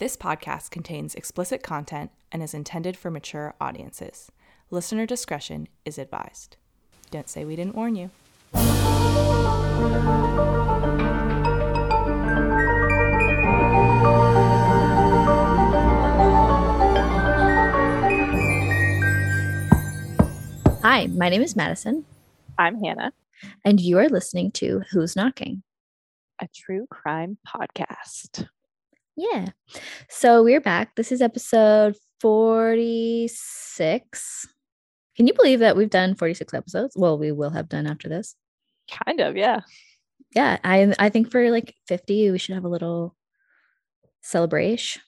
This podcast contains explicit content and is intended for mature audiences. Listener discretion is advised. Don't say we didn't warn you. Hi, my name is Madison, I'm Hannah, and you are listening to Who's Knocking. a true crime podcast. Yeah. So we're back. This is episode 46. Can you believe that we've done 46 episodes? Well, we will have done after this. Kind of, yeah. Yeah, I I think for like 50 we should have a little celebration.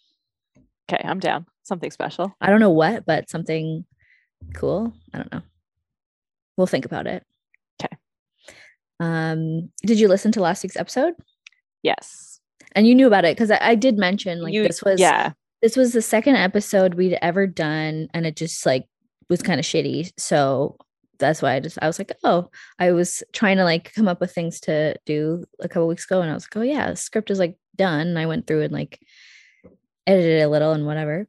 Okay, I'm down. Something special. I don't know what, but something cool. I don't know. We'll think about it. Okay. Um, did you listen to last week's episode? Yes. And you knew about it because I, I did mention like You- this was yeah. this was the second episode we'd ever done and it just like was kind of shitty. So that's why i just i was like oh. I was trying to like come up with things to do a couple weeks ago and i was like oh yeah the script is like done. And i went through and like edited it a little and whatever.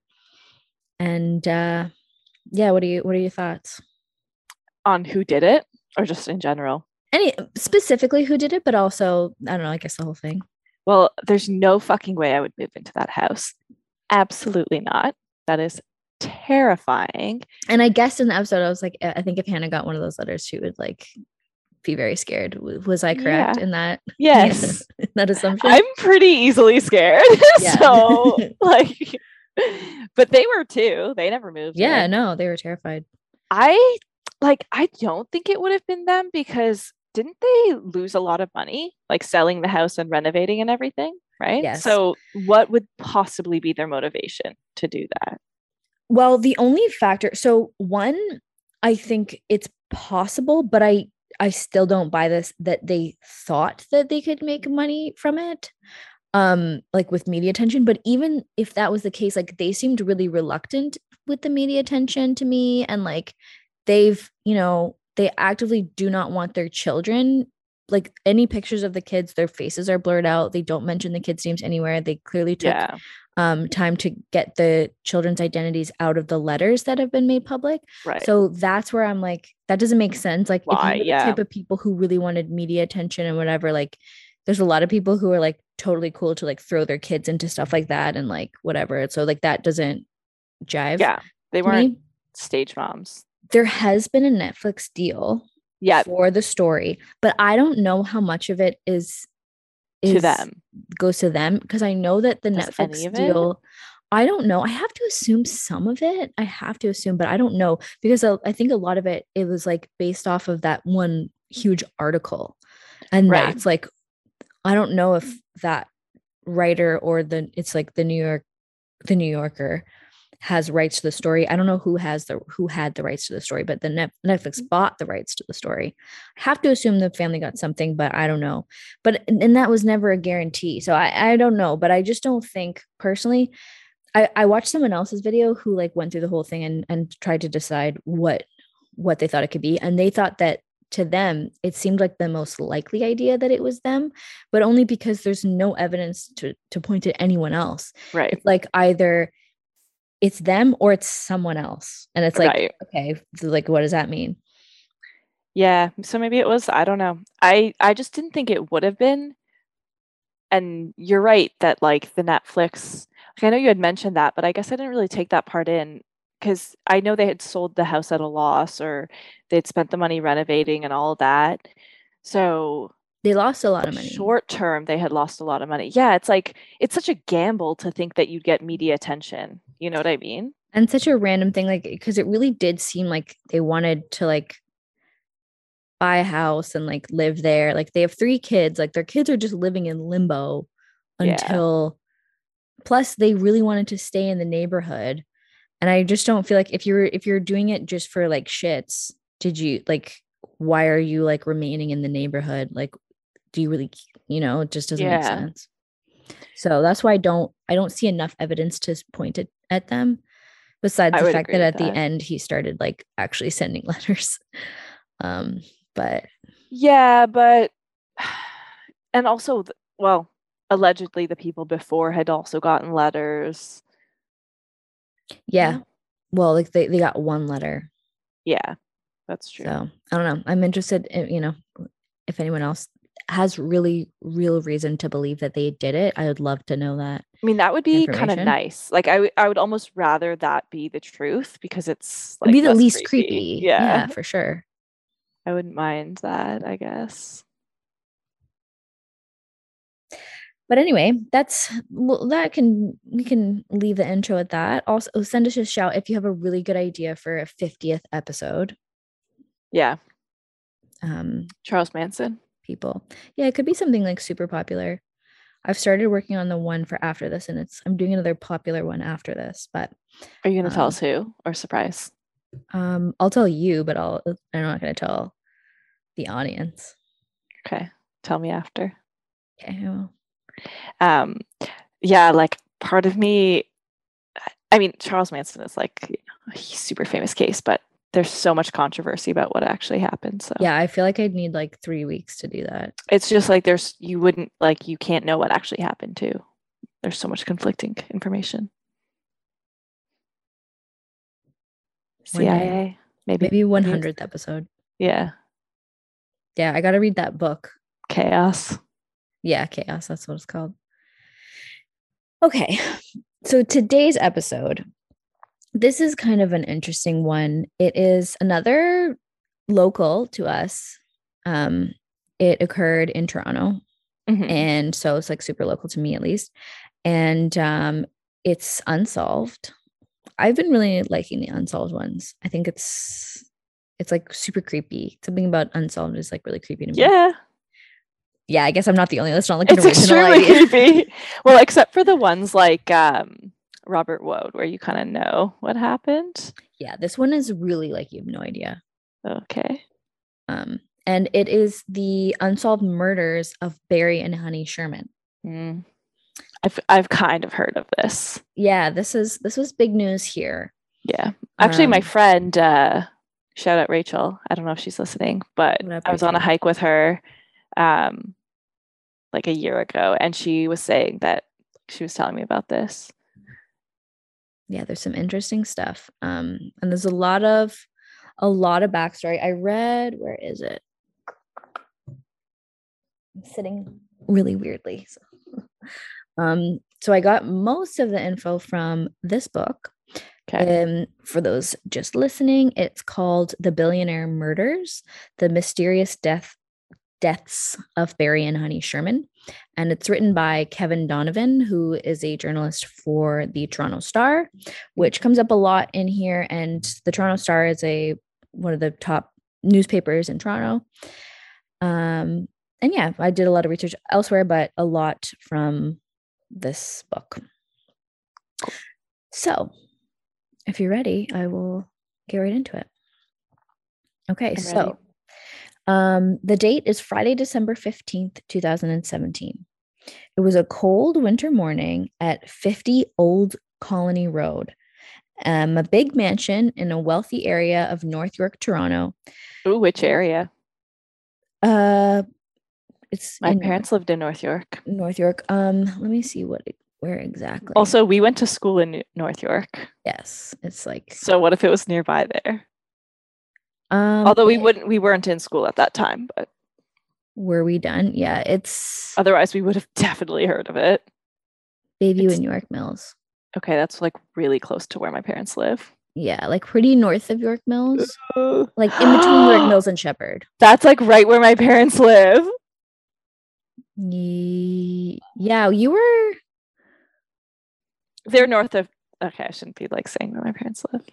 And uh yeah what do you what are your thoughts? On who did it or just in general? any specifically who did it but also i don't know i guess the whole thing Well, there's no fucking way I would move into that house. Absolutely not. That is terrifying. and i guess in the episode i was like i think if hannah got one of those letters she would like be very scared was i correct Yeah. in that Yes. in that assumption I'm pretty easily scared. Yeah. so, like, but they were too. They never moved. yeah in. no they were terrified I like I don't think it would have been them because didn't they lose a lot of money like selling the house and renovating and everything, right? Yes. So what would possibly be their motivation to do that? well the only factor so one i think it's possible but i i still don't buy this that they thought that they could make money from it um like with media attention but even if that was the case like they seemed really reluctant with the media attention to me and like they've you know they actively do not want their children like any pictures of the kids their faces are blurred out they don't mention the kids names anywhere they clearly took Yeah. um, time to get the children's identities out of the letters that have been made public. Right. So that's where I'm like, that doesn't make sense. Like, if Why? you were the Yeah. type of people who really wanted media attention and whatever, like, there's a lot of people who are like totally cool to like throw their kids into stuff like that and like whatever. So like that doesn't jive. yeah. They weren't me. stage moms. There has been a Netflix deal Yeah. for the story, but I don't know how much of it is To them. goes to them because I know that the Does Netflix deal. I don't know. I have to assume some of it. I have to assume, but I don't know because uh, I think a lot of it it was like based off of that one huge article, and Right. that's like I don't know if that writer or the it's like the New York the New Yorker has rights to the story. I don't know who has the who had the rights to the story, but the Net, Netflix Mm. bought the rights to the story. I have to assume the family got something, but I don't know. But and and that was never a guarantee. So I I don't know, but I just don't think personally. I I watched someone else's video who like went through the whole thing and and tried to decide what what they thought it could be, and they thought that to them it seemed like the most likely idea that it was them, but only because there's no evidence to to point to anyone else Right. it's like either it's them or it's someone else and it's like Right. okay so like what does that mean Yeah. So maybe it was, I don't know. I I just didn't think it would have been. And you're right that like the Netflix, like I know you had mentioned that, but I guess I didn't really take that part in because I know they had sold the house at a loss or they'd spent the money renovating and all of that. So they lost a lot of money short term they had lost a lot of money. Yeah, it's like it's such a gamble to think that you'd get media attention. You know what I mean? and such a random thing like because it really did seem like they wanted to like buy a house and like live there. Like they have three kids. Like their kids are just living in limbo Yeah. until plus they really wanted to stay in the neighborhood. And i just don't feel like if you're if you're doing it just for like shits did you like why are you like remaining in the neighborhood? Like do you really you know it just doesn't make sense so that's why i don't i don't see enough evidence to point it at them besides I the fact that at with the end he started like actually sending letters um but Yeah, but and also well, allegedly the people before had also gotten letters. Yeah. Well, like they, they got one letter. Yeah, that's true. So I don't know. I'm interested in, you know, if anyone else has really real reason to believe that they did it, I would love to know that. I mean, that would be kind of nice. Like, I, w- I would almost rather that be the truth because it's It'd be the least creepy. Yeah, yeah, for sure. I wouldn't mind that. I guess. But anyway, that's well, that can we can leave the intro at that. Also, send us a shout if you have a really good idea for a 50th episode. Yeah, Um, Charles Manson. People. Yeah, it could be something like super popular. I've started working on the one for after this, and it's I'm doing another popular one after this, but Are you gonna tell Um, us who or surprise? um, I'll tell you, but I'll I'm not gonna tell the audience. Okay, tell me after. Okay. um yeah like part of me i mean charles manson is like you know, a super famous case but there's so much controversy about what actually happened so Yeah, I feel like I'd need like three weeks to do that. it's just like there's you wouldn't like you can't know what actually happened too there's so much conflicting information cia maybe, Maybe maybe 100th episode. yeah Yeah, I got to read that book. chaos Yeah, chaos. That's what it's called. Okay. So today's episode, this is kind of an interesting one. It is another local to us. Um, it occurred in Toronto. Mhm. And so it's like super local to me at least. And um, it's unsolved. I've been really liking the unsolved ones. I think it's it's like super creepy. Something about unsolved is like really creepy to me. yeah Yeah, I guess I'm not the only that's not like an it's original extremely idea. creepy. Well, except for the ones like um, Robert Wone, where you kind of know what happened. Yeah, this one is really like you have no idea. Okay. Um, and it is the unsolved murders of Barry and Honey Sherman. Mm. I've I've kind of heard of this. Yeah, this is this was big news here. Yeah. Actually, my Um, friend, uh, shout out Rachel. I don't know if she's listening, but I was on a hike with her, um, like a year ago, and she was saying that she was telling me about this. Yeah, there's some interesting stuff. Um, and there's a lot of a lot of backstory. I read where is it? I'm sitting really weirdly. So. Um, so I got most of the info from this book. Okay. Um, for those just listening, it's called The Billionaire Murders: The Mysterious Death Deaths of Barry and Honey Sherman. And it's written by Kevin Donovan, who is a journalist for the Toronto Star, which comes up a lot in here. And the Toronto Star is a one of the top newspapers in Toronto. Um, and yeah, I did a lot of research elsewhere, but a lot from this book. So, if you're ready, I will get right into it. Okay, I'm so ready. Um, the date is Friday, December 15th, 2017. It was a cold winter morning at 50 Old Colony Road, um, a big mansion in a wealthy area of North York, Toronto. Ooh, which area? Uh, it's My parents lived in North York. North York. Um, let me see what where exactly. Also, we went to school in North York. yes, it's like So what if it was nearby there? Um. Although we wouldn't, we weren't in school at that time, but were we done? Yeah, it's otherwise we would have definitely heard of it. Bayview it's- in York Mills. Okay, that's like really close to where my parents live. Yeah, like pretty north of York Mills, like in between York Mills and Sheppard. That's like right where my parents live. Yeah, you were. They're north of. Okay, I shouldn't be like saying where my parents live,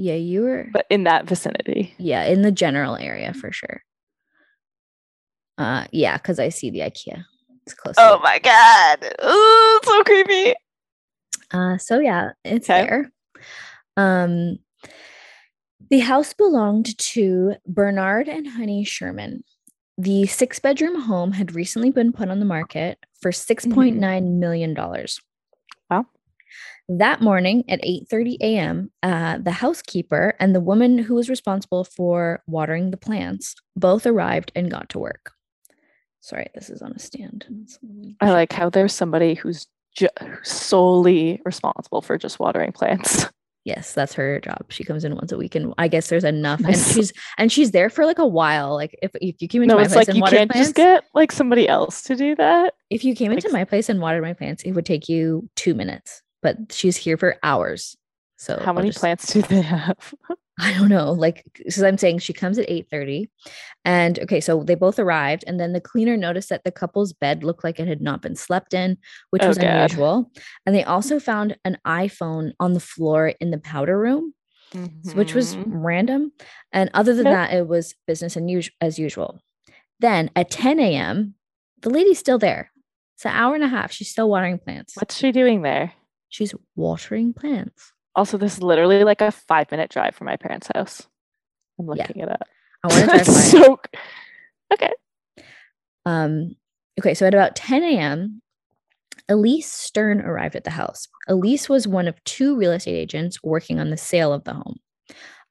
Yeah, you were. but in that vicinity. yeah, in the general area for sure. Uh, yeah, because I see the IKEA. It's close. Oh my god! Ooh, so creepy. Uh, so yeah, it's Okay. there. Um, the house belonged to Bernard and Honey Sherman. The six bedroom home had recently been put on the market for $6.9 million. Wow. That morning at 8:30 a.m., uh, the housekeeper and the woman who was responsible for watering the plants both arrived and got to work. Sorry, this is on a stand. I like how there's somebody who's ju- solely responsible for just watering plants. Yes, that's her job. She comes in once a week, and I guess there's enough. And she's and she's there for like a while. Like if, if you came into no, my it's place like and you watered can't plants, just get like somebody else to do that. if you came into my place and watered my plants, it would take you two minutes. But she's here for hours. So How I'll many just- plants do they have? I don't know. Like, because I'm saying she comes at 8:30. And okay, so they both arrived, and then the cleaner noticed that the couple's bed looked like it had not been slept in, which Oh, was God. unusual. And they also found an iPhone on the floor in the powder room, s- which was Mhm. random. And other than Yep. that, it was business as usual. Then at 10 a.m., the lady's still there. It's an hour and a half. She's still watering plants. What's she doing there? She's watering plants. Also, this is literally like a five minute drive from my parents' house. I'm Yeah. looking it up. I want to drive so okay. Um, okay, so at about 10 a.m., Elise Stern arrived at the house. Elise was one of two real estate agents working on the sale of the home.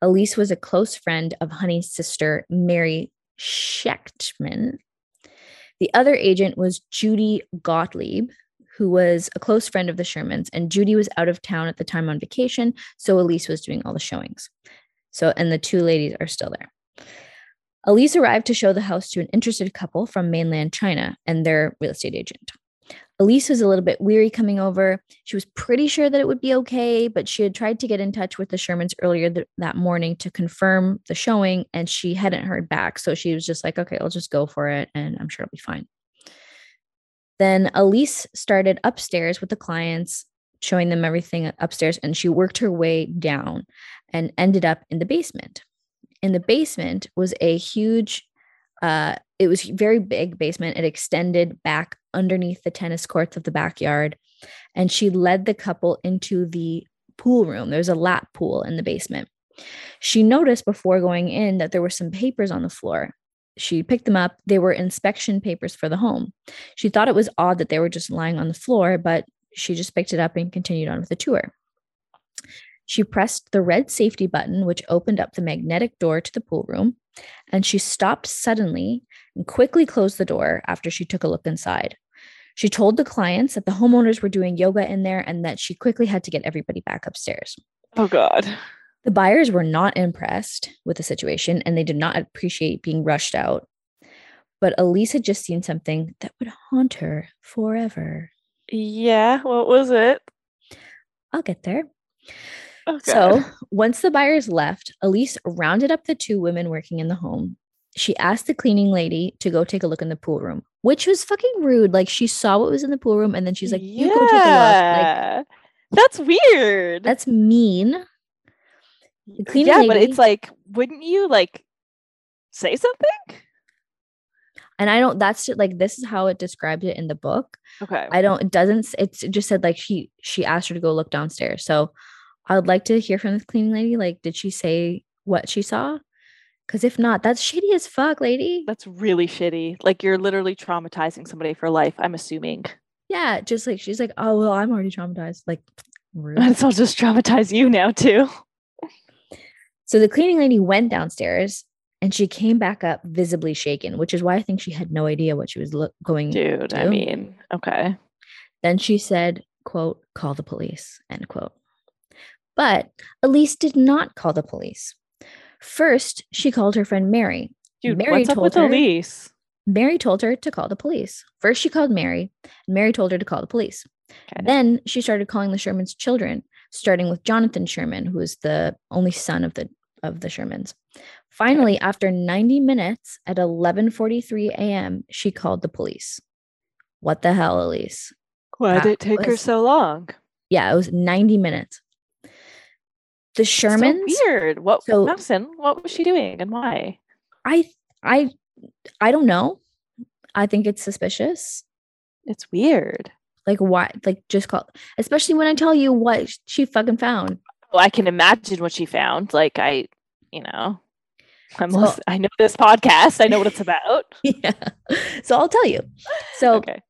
Elise was a close friend of Honey's sister, Mary Shechtman. The other agent was Judy Gottlieb, who was a close friend of the Shermans, and Judy was out of town at the time on vacation, so Elise was doing all the showings. So, and the two ladies are still there. Elise arrived to show the house to an interested couple from mainland China and their real estate agent. Elise was a little bit weary coming over. She was pretty sure that it would be okay, but she had tried to get in touch with the Shermans earlier th- that morning to confirm the showing, and she hadn't heard back. So she was just like, okay, I'll just go for it, and I'm sure it'll be fine. Then Elise started upstairs with the clients, showing them everything upstairs, and she worked her way down and ended up in the basement. In the basement was a huge, uh, it was very big basement. It extended back underneath the tennis courts of the backyard, and she led the couple into the pool room. There's a lap pool in the basement. She noticed before going in that there were some papers on the floor. She picked them up. They were inspection papers for the home. She thought it was odd that they were just lying on the floor, but she just picked it up and continued on with the tour. She pressed the red safety button, which opened up the magnetic door to the pool room, and she stopped suddenly and quickly closed the door after she took a look inside. She told the clients that the homeowners were doing yoga in there and that she quickly had to get everybody back upstairs. Oh God. The buyers were not impressed with the situation and they did not appreciate being rushed out. But Elise had just seen something that would haunt her forever. Yeah. What was it? I'll get there. Oh, So, once the buyers left, Elise rounded up the two women working in the home. She asked the cleaning lady to go take a look in the pool room, which was fucking rude. Like, she saw what was in the pool room and then she's like, You go take a look. Like, Yeah. That's weird. that's mean. Yeah, but it's like, wouldn't you like say something? And I don't, that's just, like, this is how it described it in the book. Okay. I don't, it doesn't, it's it just said like she, she asked her to go look downstairs. So, I would like to hear from the cleaning lady. Like, did she say what she saw? Because if not, that's shitty as fuck, lady. That's really shitty. Like you're literally traumatizing somebody for life, I'm assuming. Yeah, just like she's like, oh well, I'm already traumatized. Like, rude. As well just traumatize you now too. So the cleaning lady went downstairs and she came back up visibly shaken, which is why I think she had no idea what she was look going. Dude, I do. mean, okay. Then she said, "quote Call the police." End quote. But Elise did not call the police. First, she called her friend Mary. Dude, Mary what's up with her- Elise? Mary told her to call the police. First, she called Mary, and Mary told her to call the police. Okay. Then she started calling the Sherman's children, starting with Jonathan Sherman, who is the only son of the of the Shermans. Finally, after 90 minutes at 11:43 a.m., she called the police. What the hell, Elise? Why that did it take her so long? Yeah, it was 90 minutes. The It's so Shermans, weird. What so- Madison, what was she doing and why? I I I don't know. I think it's suspicious. It's weird. Like why like just call especially when I tell you what she fucking found. I can imagine what she found. Like I, you know, I'm So- lis- I know this podcast. I know what it's about. yeah. So I'll tell you. So okay.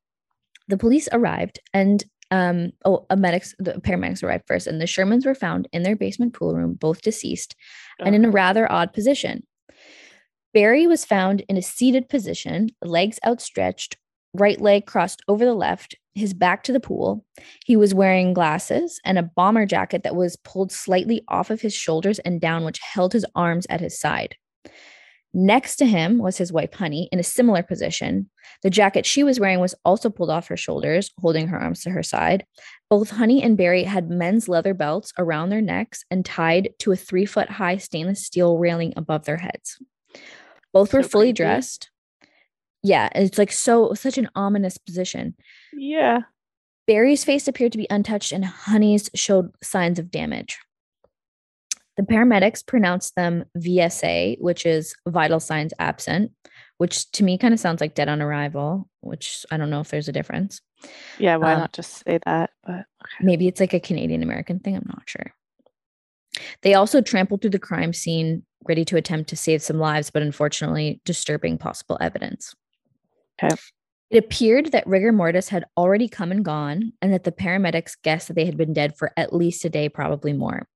the police arrived and um oh a medics the paramedics arrived first and the Shermans were found in their basement pool room both deceased and in a rather odd position Barry was found in a seated position, legs outstretched, right leg crossed over the left, his back to the pool. He was wearing glasses and a bomber jacket that was pulled slightly off of his shoulders and down, which held his arms at his side. Next to him was his wife, Honey, in a similar position. The jacket she was wearing was also pulled off her shoulders, holding her arms to her side. Both Honey and Barry had men's leather belts around their necks and tied to a three foot high stainless steel railing above their heads. Both were So fully creepy. dressed. Yeah, it's like so, such an ominous position. Yeah. Barry's face appeared to be untouched and Honey's showed signs of damage. The paramedics pronounced them VSA, which is vital signs absent, which to me kind of sounds like dead on arrival, which I don't know if there's a difference. Yeah. Why Um, not just say that? But okay. Maybe it's like a Canadian American thing. I'm not sure. They also trampled through the crime scene, ready to attempt to save some lives, but unfortunately disturbing possible evidence. Okay. It appeared that rigor mortis had already come and gone, and that the paramedics guessed that they had been dead for at least a day, probably more.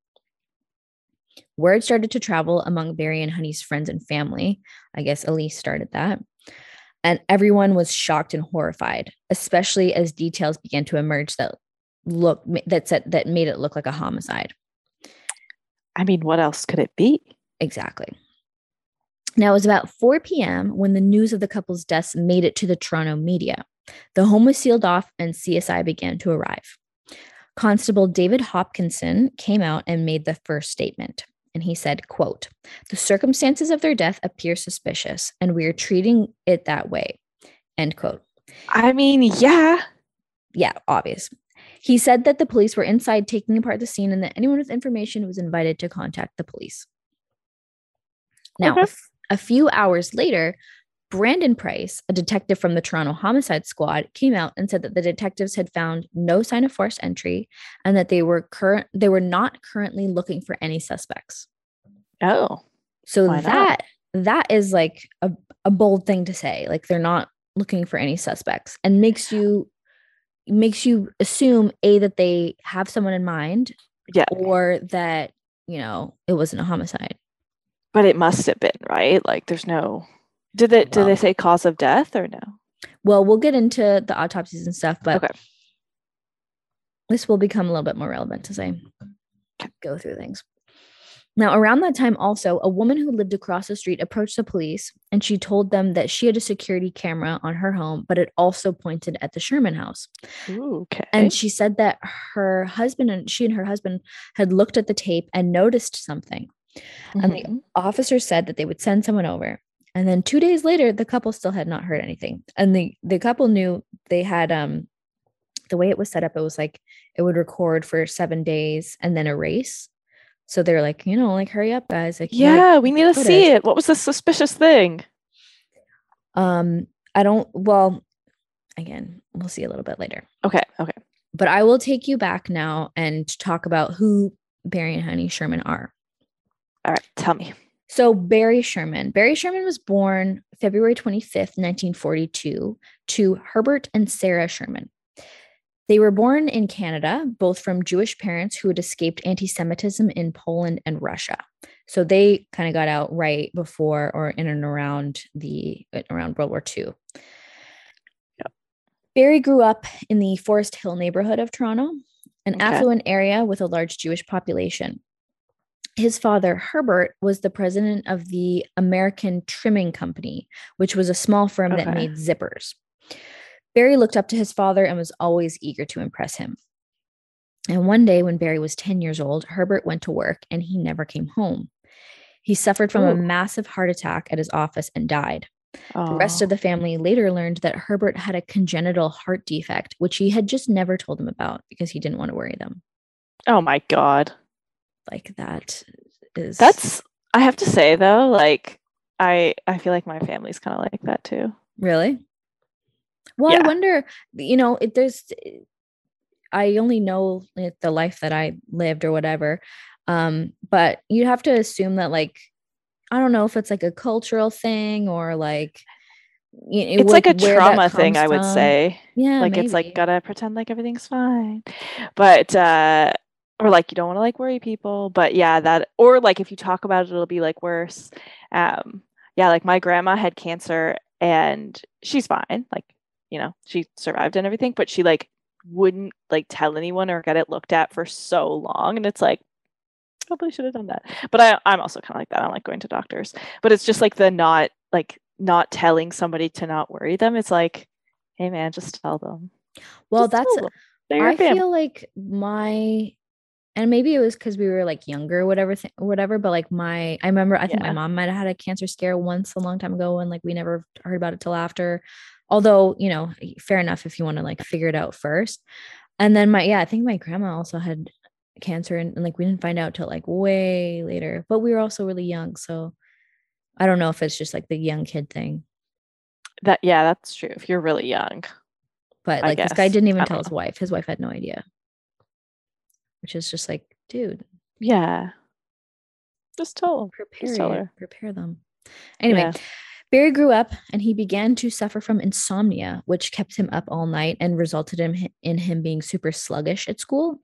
Word started to travel among Barry and Honey's friends and family. I guess Elise started that. And everyone was shocked and horrified, especially as details began to emerge that look that said that made it look like a homicide. I mean, what else could it be? Exactly. Now it was about 4 p.m. when the news of the couple's deaths made it to the Toronto media. The home was sealed off and CSI began to arrive. Constable David Hopkinson came out and made the first statement. And he said, quote, the circumstances of their death appear suspicious, and we are treating it that way. End quote. I mean, yeah. Yeah, obvious. He said that the police were inside taking apart the scene and that anyone with information was invited to contact the police. Now, Okay. A few hours later, Brandon Price, a detective from the Toronto Homicide Squad, came out and said that the detectives had found no sign of forced entry and that they were current they were not currently looking for any suspects. Oh. So Why not? that that is like a, a bold thing to say. Like they're not looking for any suspects and makes you makes you assume a that they have someone in mind Yeah. or that you know it wasn't a homicide. But it must have been, right? Like there's no did they did Well- they say cause of death or no? Well, we'll get into the autopsies and stuff, but Okay. this will become a little bit more relevant as I go through things. Now, around that time, also, a woman who lived across the street approached the police and she told them that she had a security camera on her home, but it also pointed at the Sherman house. Ooh, okay. And she said that her husband and she and her husband had looked at the tape and noticed something. And the- officer said that they would send someone over. And then two days later, the couple still had not heard anything. And the, the couple knew they had um the way it was set up, it was like it would record for seven days and then erase. So they're like, you know, like hurry up, guys. Like, yeah, we need to see it. What was the suspicious thing? Um, I don't. Well, again, we'll see a little bit later. Okay, okay. But I will take you back now and talk about who Barry and Honey Sherman are. All right, tell me. So Barry Sherman. Barry Sherman was born February 25th, 1942, to Herbert and Sarah Sherman. They were born in Canada, both from Jewish parents who had escaped anti Semitism in Poland and Russia. So they kind of got out right before or in and around the around World War II. Yep. Barry grew up in the Forest Hill neighborhood of Toronto, an Okay. affluent area with a large Jewish population. His father, Herbert, was the president of the American Trimming Company, which was a small firm that made zippers. Barry looked up to his father and was always eager to impress him. And one day, when Barry was 10 years old, Herbert went to work and he never came home. He suffered from a massive heart attack at his office and died. The rest of the family later learned that Herbert had a congenital heart defect, which he had just never told them about because he didn't want to worry them. oh my god. Like that is That's I have to say though, like I I feel like my family's kind of like that too. Really? Well, Yeah. I wonder, you know, if there's, I only know the life that I lived or whatever. Um, but you have to assume that, like, I don't know if it's like a cultural thing or like, you know, It's like, a trauma thing, I would from. say. Yeah. like it's like gotta pretend like everything's fine. But uh or like you don't want to like worry people. But yeah, that or like if you talk about it, it'll be like worse. Um yeah, like my grandma had cancer and she's fine. Like, you know, she survived and everything, but she like wouldn't like tell anyone or get it looked at for so long. And it's like, probably should have done that. But I, I'm also kind of like that. I don't like going to doctors. But it's just like the not like not telling somebody to not worry them. It's like, hey man, just tell them. Well, Just that's. I feel like my and maybe it was because we were like younger whatever th- whatever but like my i remember i think my mom might have had a cancer scare once a long time ago and like we never heard about it till after. Although you know fair enough if you want to like figure it out first. And then my yeah i think my grandma also had cancer and, and like we didn't find out till like way later but we were also really young so i don't know if it's just like the young kid thing. That yeah, that's true. If you're really young. but like this guy didn't even tell don't his wife his wife had no idea which is just like dude Yeah. Just tell them. prepare tell her. prepare them anyway Yeah. barry grew up and he began to suffer from insomnia which kept him up all night and resulted in, in him being super sluggish at school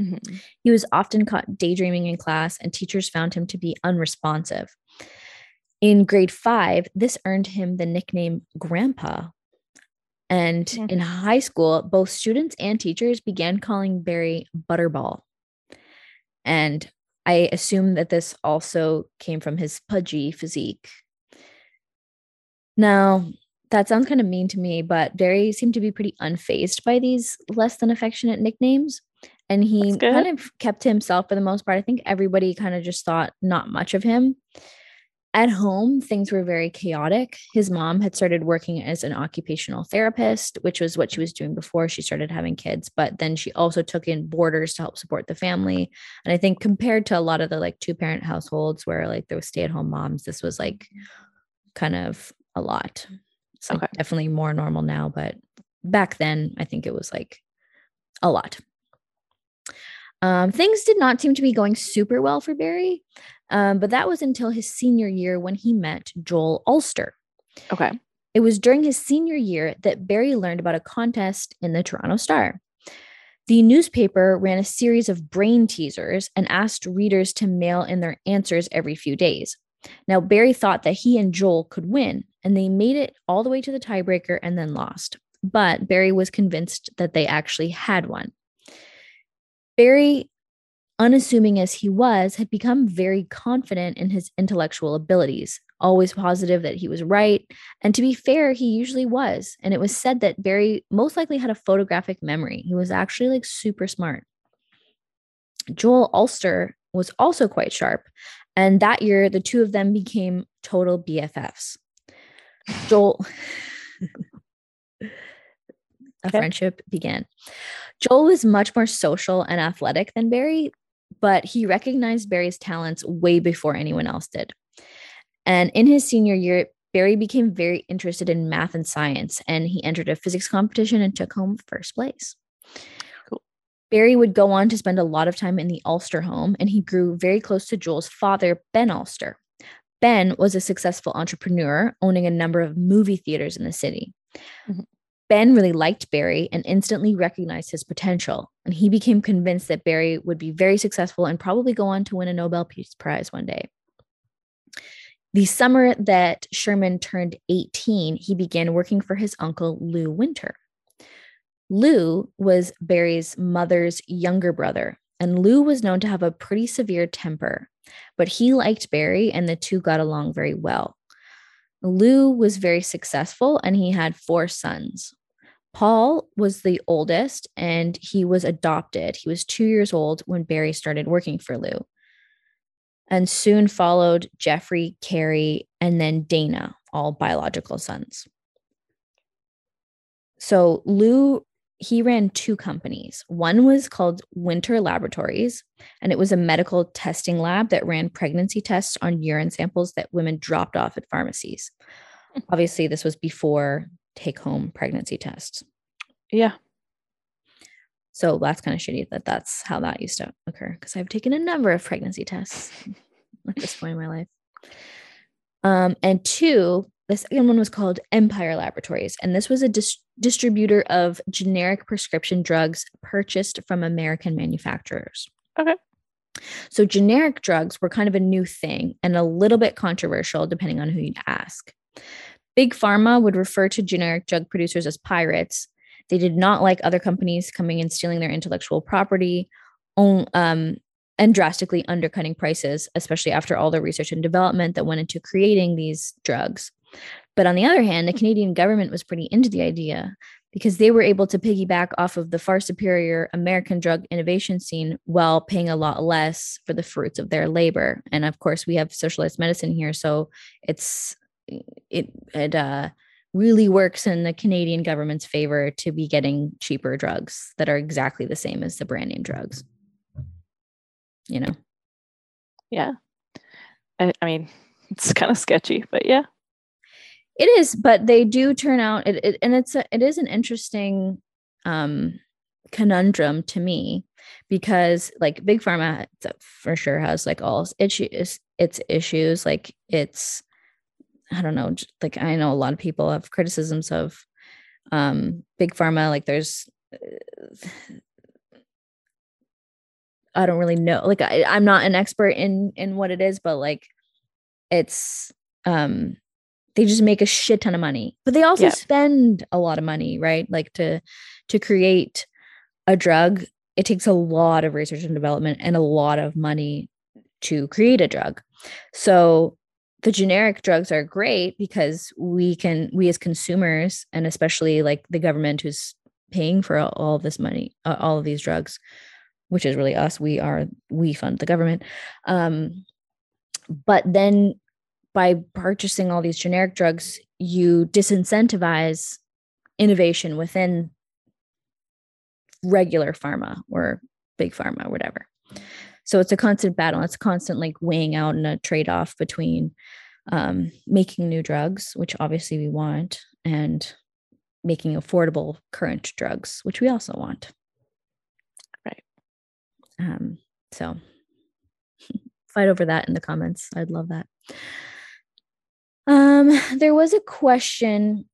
Mhm. he was often caught daydreaming in class and teachers found him to be unresponsive in grade five this earned him the nickname grandpa and Mhm. in high school both students and teachers began calling barry butterball and I assume that this also came from his pudgy physique. Now, that sounds kind of mean to me, but Barry seemed to be pretty unfazed by these less than affectionate nicknames. And he kind of kept to himself for the most part. I think everybody kind of just thought not much of him. At home, things were very chaotic. His mom had started working as an occupational therapist, which was what she was doing before she started having kids. But then she also took in boarders to help support the family. And I think compared to a lot of the like two parent households where like there was stay at home moms, this was like kind of a lot. So Okay. definitely more normal now, but back then I think it was like a lot. Um, things did not seem to be going super well for Barry, um, but that was until his senior year when he met Joel Ulster. Okay. It was during his senior year that Barry learned about a contest in the Toronto Star. The newspaper ran a series of brain teasers and asked readers to mail in their answers every few days. Now, Barry thought that he and Joel could win, and they made it all the way to the tiebreaker and then lost. But Barry was convinced that they actually had won. Barry, unassuming as he was, had become very confident in his intellectual abilities, always positive that he was right. And to be fair, he usually was. And it was said that Barry most likely had a photographic memory. He was actually like super smart. Joel Ulster was also quite sharp. And that year, the two of them became total BFFs. Joel, Okay. friendship began. Joel was much more social and athletic than Barry, but he recognized Barry's talents way before anyone else did. And in his senior year, Barry became very interested in math and science, and he entered a physics competition and took home first place. Cool. Barry would go on to spend a lot of time in the Ulster home, and he grew very close to Joel's father, Ben Ulster. Ben was a successful entrepreneur, owning a number of movie theaters in the city. Mhm. Ben really liked Barry and instantly recognized his potential, and he became convinced that Barry would be very successful and probably go on to win a Nobel Peace Prize one day. The summer that Sherman turned 18, he began working for his uncle, Lou Winter. Lou was Barry's mother's younger brother, and Lou was known to have a pretty severe temper, but he liked Barry and the two got along very well. Lou was very successful and he had four sons. Paul was the oldest and he was adopted. He was two years old when Barry started working for Lou. And soon followed Jeffrey, Kerry, and then Dana, all biological sons. So Lou, he ran two companies. One was called Winter Laboratories, and it was a medical testing lab that ran pregnancy tests on urine samples that women dropped off at pharmacies. Obviously, this was before take home pregnancy tests. Yeah. So that's kind of shitty that that's how that used to occur because I've taken a number of pregnancy tests at this point in my life. Um, and two, the second one was called Empire Laboratories, and this was a dis- distributor of generic prescription drugs purchased from American manufacturers. Okay. So, generic drugs were kind of a new thing and a little bit controversial depending on who you'd ask. Big Pharma would refer to generic drug producers as pirates. They did not like other companies coming and stealing their intellectual property um, and drastically undercutting prices, especially after all the research and development that went into creating these drugs. But on the other hand, the Canadian government was pretty into the idea because they were able to piggyback off of the far superior American drug innovation scene while paying a lot less for the fruits of their labor. And of course, we have socialized medicine here, so it's it it uh, really works in the Canadian government's favor to be getting cheaper drugs that are exactly the same as the brand name drugs. You know. Yeah. I, I mean, it's kind of sketchy, but yeah. It is, but they do turn out it, it and it's a, it is an interesting um conundrum to me because like big pharma for sure has like all its issues its issues like it's i don't know like i know a lot of people have criticisms of um big pharma like there's uh, i don't really know like I, i'm not an expert in in what it is but like it's um they just make a shit ton of money but they also spend a lot of money right? Like to to create a drug it takes a lot of research and development and a lot of money to create a drug. So the generic drugs are great because we can we as consumers and especially like the government who's paying for all, of this money uh, all of these drugs which is really us we are we fund the government um but then by purchasing all these generic drugs, you disincentivize innovation within regular pharma or big pharma, or whatever. So it's a constant battle. It's constant like weighing out and a trade off between um, making new drugs, which obviously we want, and making affordable current drugs, which we also want. Right. Um, so fight over that in the comments. I'd love that. Um, there was a question,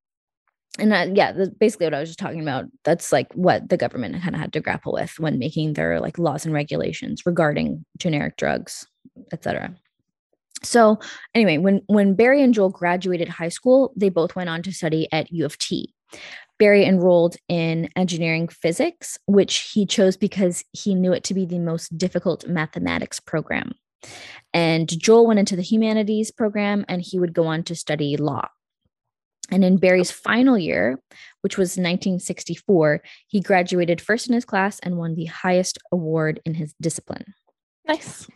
and that, yeah, that's basically what I was just talking about. That's like what the government kind of had to grapple with when making their like laws and regulations regarding generic drugs, etc. So anyway, when when Barry and Joel graduated high school, they both went on to study at U of T. Barry enrolled in engineering physics, which he chose because he knew it to be the most difficult mathematics program. And Joel went into the humanities program and he would go on to study law. And in Barry's final year, which was 1964, he graduated first in his class and won the highest award in his discipline. Nice.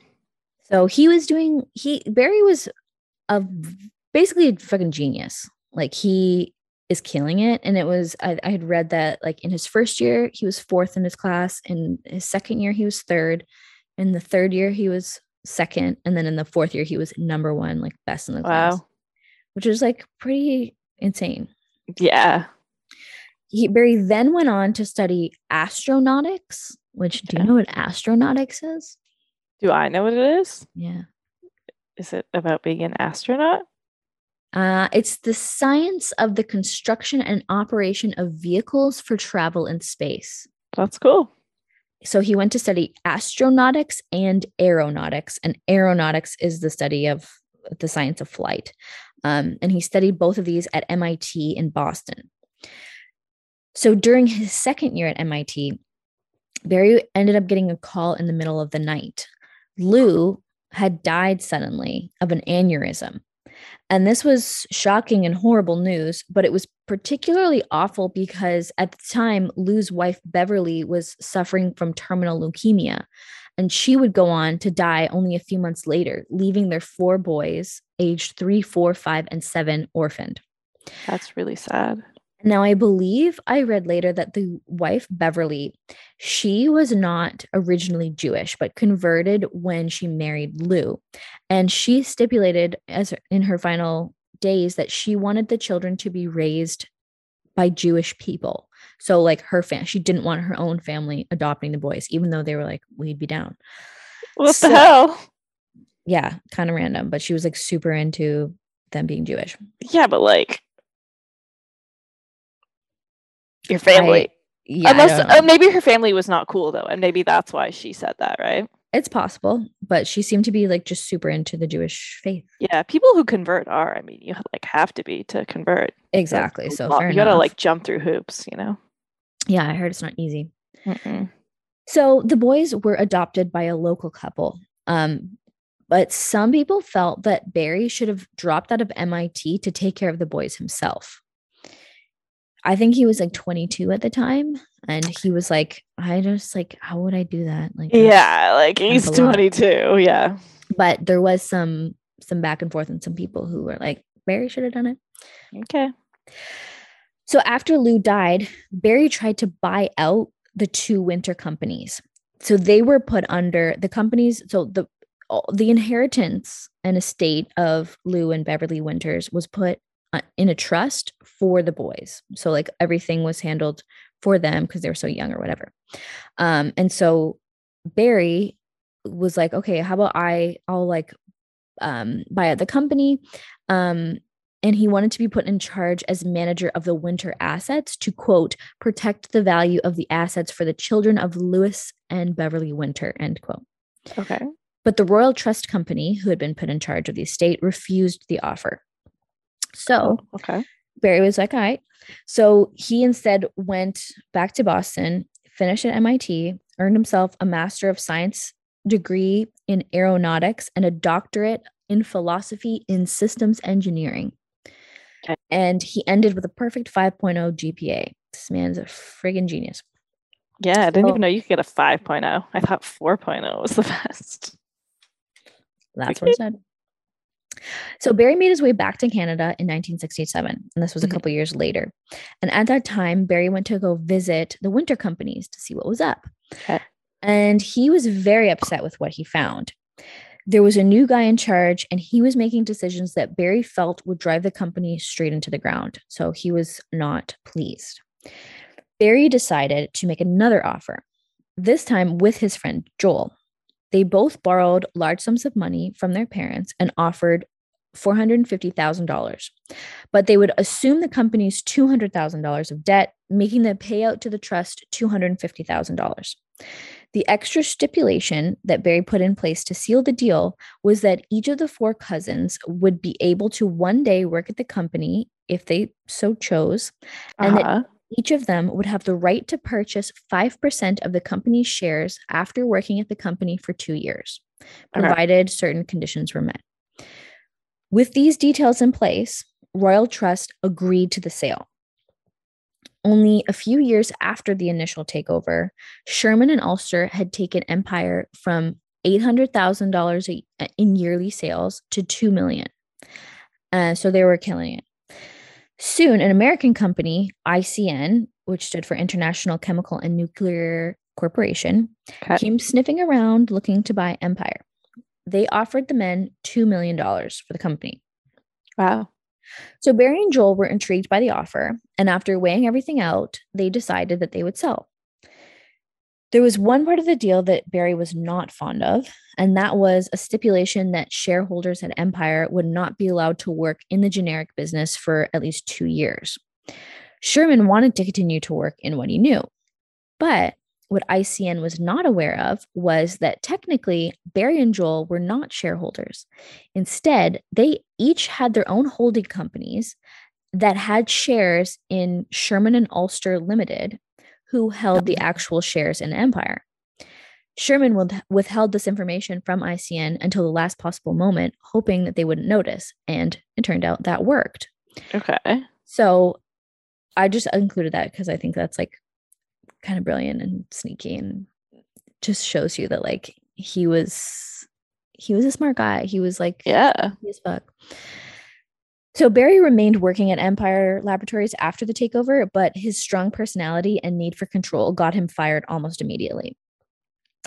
So he was doing he Barry was a basically a fucking genius. Like he is killing it. And it was I, I had read that like in his first year he was fourth in his class. In his second year he was third. In the third year he was second, and then in the fourth year he was number one, like best in the class. Wow. Which is like pretty insane. Yeah. He Barry then went on to study astronautics, which do you know what astronautics is? Do I know what it is? Yeah. Is it about being an astronaut? Uh, it's the science of the construction and operation of vehicles for travel in space. That's cool so he went to study astronautics and aeronautics and aeronautics is the study of the science of flight um, and he studied both of these at mit in boston so during his second year at mit barry ended up getting a call in the middle of the night lou had died suddenly of an aneurysm and this was shocking and horrible news, but it was particularly awful because at the time, Lou's wife, Beverly, was suffering from terminal leukemia. And she would go on to die only a few months later, leaving their four boys, aged three, four, five, and seven, orphaned. That's really sad. Now, I believe I read later that the wife, Beverly, she was not originally Jewish, but converted when she married Lou. And she stipulated as in her final days that she wanted the children to be raised by Jewish people. So, like her family, she didn't want her own family adopting the boys, even though they were like, we'd be down. What so, the hell? Yeah, kind of random, but she was like super into them being Jewish. Yeah, but like, your family. I, yeah, Unless uh, maybe her family was not cool though, and maybe that's why she said that, right? it's possible, but she seemed to be like just super into the Jewish faith. Yeah, people who convert are. I mean, you like have to be to convert. Exactly. So you gotta like jump through hoops, you know. yeah, I heard it's not easy. Mm-mm. So the boys were adopted by a local couple. Um, but some people felt that Barry should have dropped out of MIT to take care of the boys himself. I think he was like 22 at the time. And he was like, I just like, how would I do that? Like, Yeah, like he's of a lot. 22. Yeah. But there was some some back and forth and some people who were like, Barry should have done it. Okay. So after Lou died, Barry tried to buy out the two winter companies. So they were put under the companies. So the the inheritance and estate of Lou and Beverly Winters was put uh, in a trust for the boys. So like everything was handled for them because they were so young or whatever. Um, and so Barry was like, okay, how about I? I'll like um, buy out the company. Um, and he wanted to be put in charge as manager of the winter assets to quote protect the value of the assets for the children of Lewis and Beverly Winter end quote. Okay. But the Royal Trust Company, who had been put in charge of the estate, refused the offer. So Oh, okay. Barry was like, all right. So he instead went back to Boston, finished at MIT, earned himself a Master of Science degree in aeronautics and a doctorate in philosophy in systems engineering. Okay. And he ended with a perfect 5.0 GPA. This man's a friggin' genius. Yeah, I didn't So- even know you could get a 5.0. I thought 4.0 was the best. That's what it said. So Barry made his way back to Canada in 1967, and this was a Mhm. couple years later. And at that time, Barry went to go visit the winter companies to see what was up. Okay. And he was very upset with what he found. There was a new guy in charge, and he was making decisions that Barry felt would drive the company straight into the ground. So he was not pleased. Barry decided to make another offer, this time with his friend Joel. They both borrowed large sums of money from their parents and offered $450,000. But they would assume the company's $200,000 of debt, making the payout to the trust $250,000. The extra stipulation that Barry put in place to seal the deal was that each of the four cousins would be able to one day work at the company if they so chose, and that Uh-huh. Each of them would have the right to purchase 5% of the company's shares after working at the company for two years, Okay. provided certain conditions were met. With these details in place, Royal Trust agreed to the sale. Only a few years after the initial takeover, Sherman and Ulster had taken Empire from $800,000 in yearly sales to 2 million. Uh, so they were killing it. Soon, an American company, ICN, which stood for International Chemical and Nuclear Corporation, Okay. came sniffing around looking to buy Empire. They offered the men $2 million for the company. Wow. So Barry and Joel were intrigued by the offer, and after weighing everything out, they decided that they would sell. There was one part of the deal that Barry was not fond of, and that was a stipulation that shareholders at Empire would not be allowed to work in the generic business for at least two years. Sherman wanted to continue to work in what he knew, but what ICN was not aware of was that technically Barry and Joel were not shareholders. Instead, they each had their own holding companies that had shares in Sherman and Ulster Limited, who held the actual shares in Empire. Sherman withheld this information from ICN until the last possible moment, hoping that they wouldn't notice. And it turned out that worked. Okay. So I just included that because I think that's like kind of brilliant and sneaky and just shows you that like he was he was a smart guy. He was like Yeah. as fuck. So Barry remained working at Empire Laboratories after the takeover, but his strong personality and need for control got him fired almost immediately.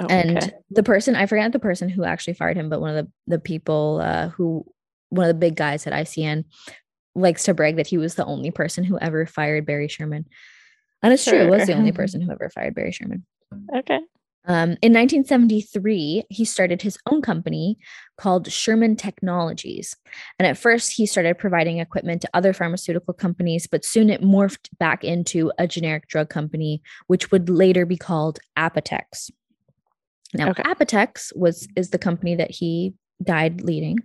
Oh, And okay. the person, I forget the person who actually fired him, but one of the, the people uh, who, one of the big guys at ICN likes to brag that he was the only person who ever fired Barry Sherman. And it's true, it was the only person who ever fired Barry Sherman. Okay. Um, in 1973, he started his own company called Sherman Technologies. And at first, he started providing equipment to other pharmaceutical companies, but soon it morphed back into a generic drug company, which would later be called Apotex. Now, Okay. Apotex was is the company that he died leading.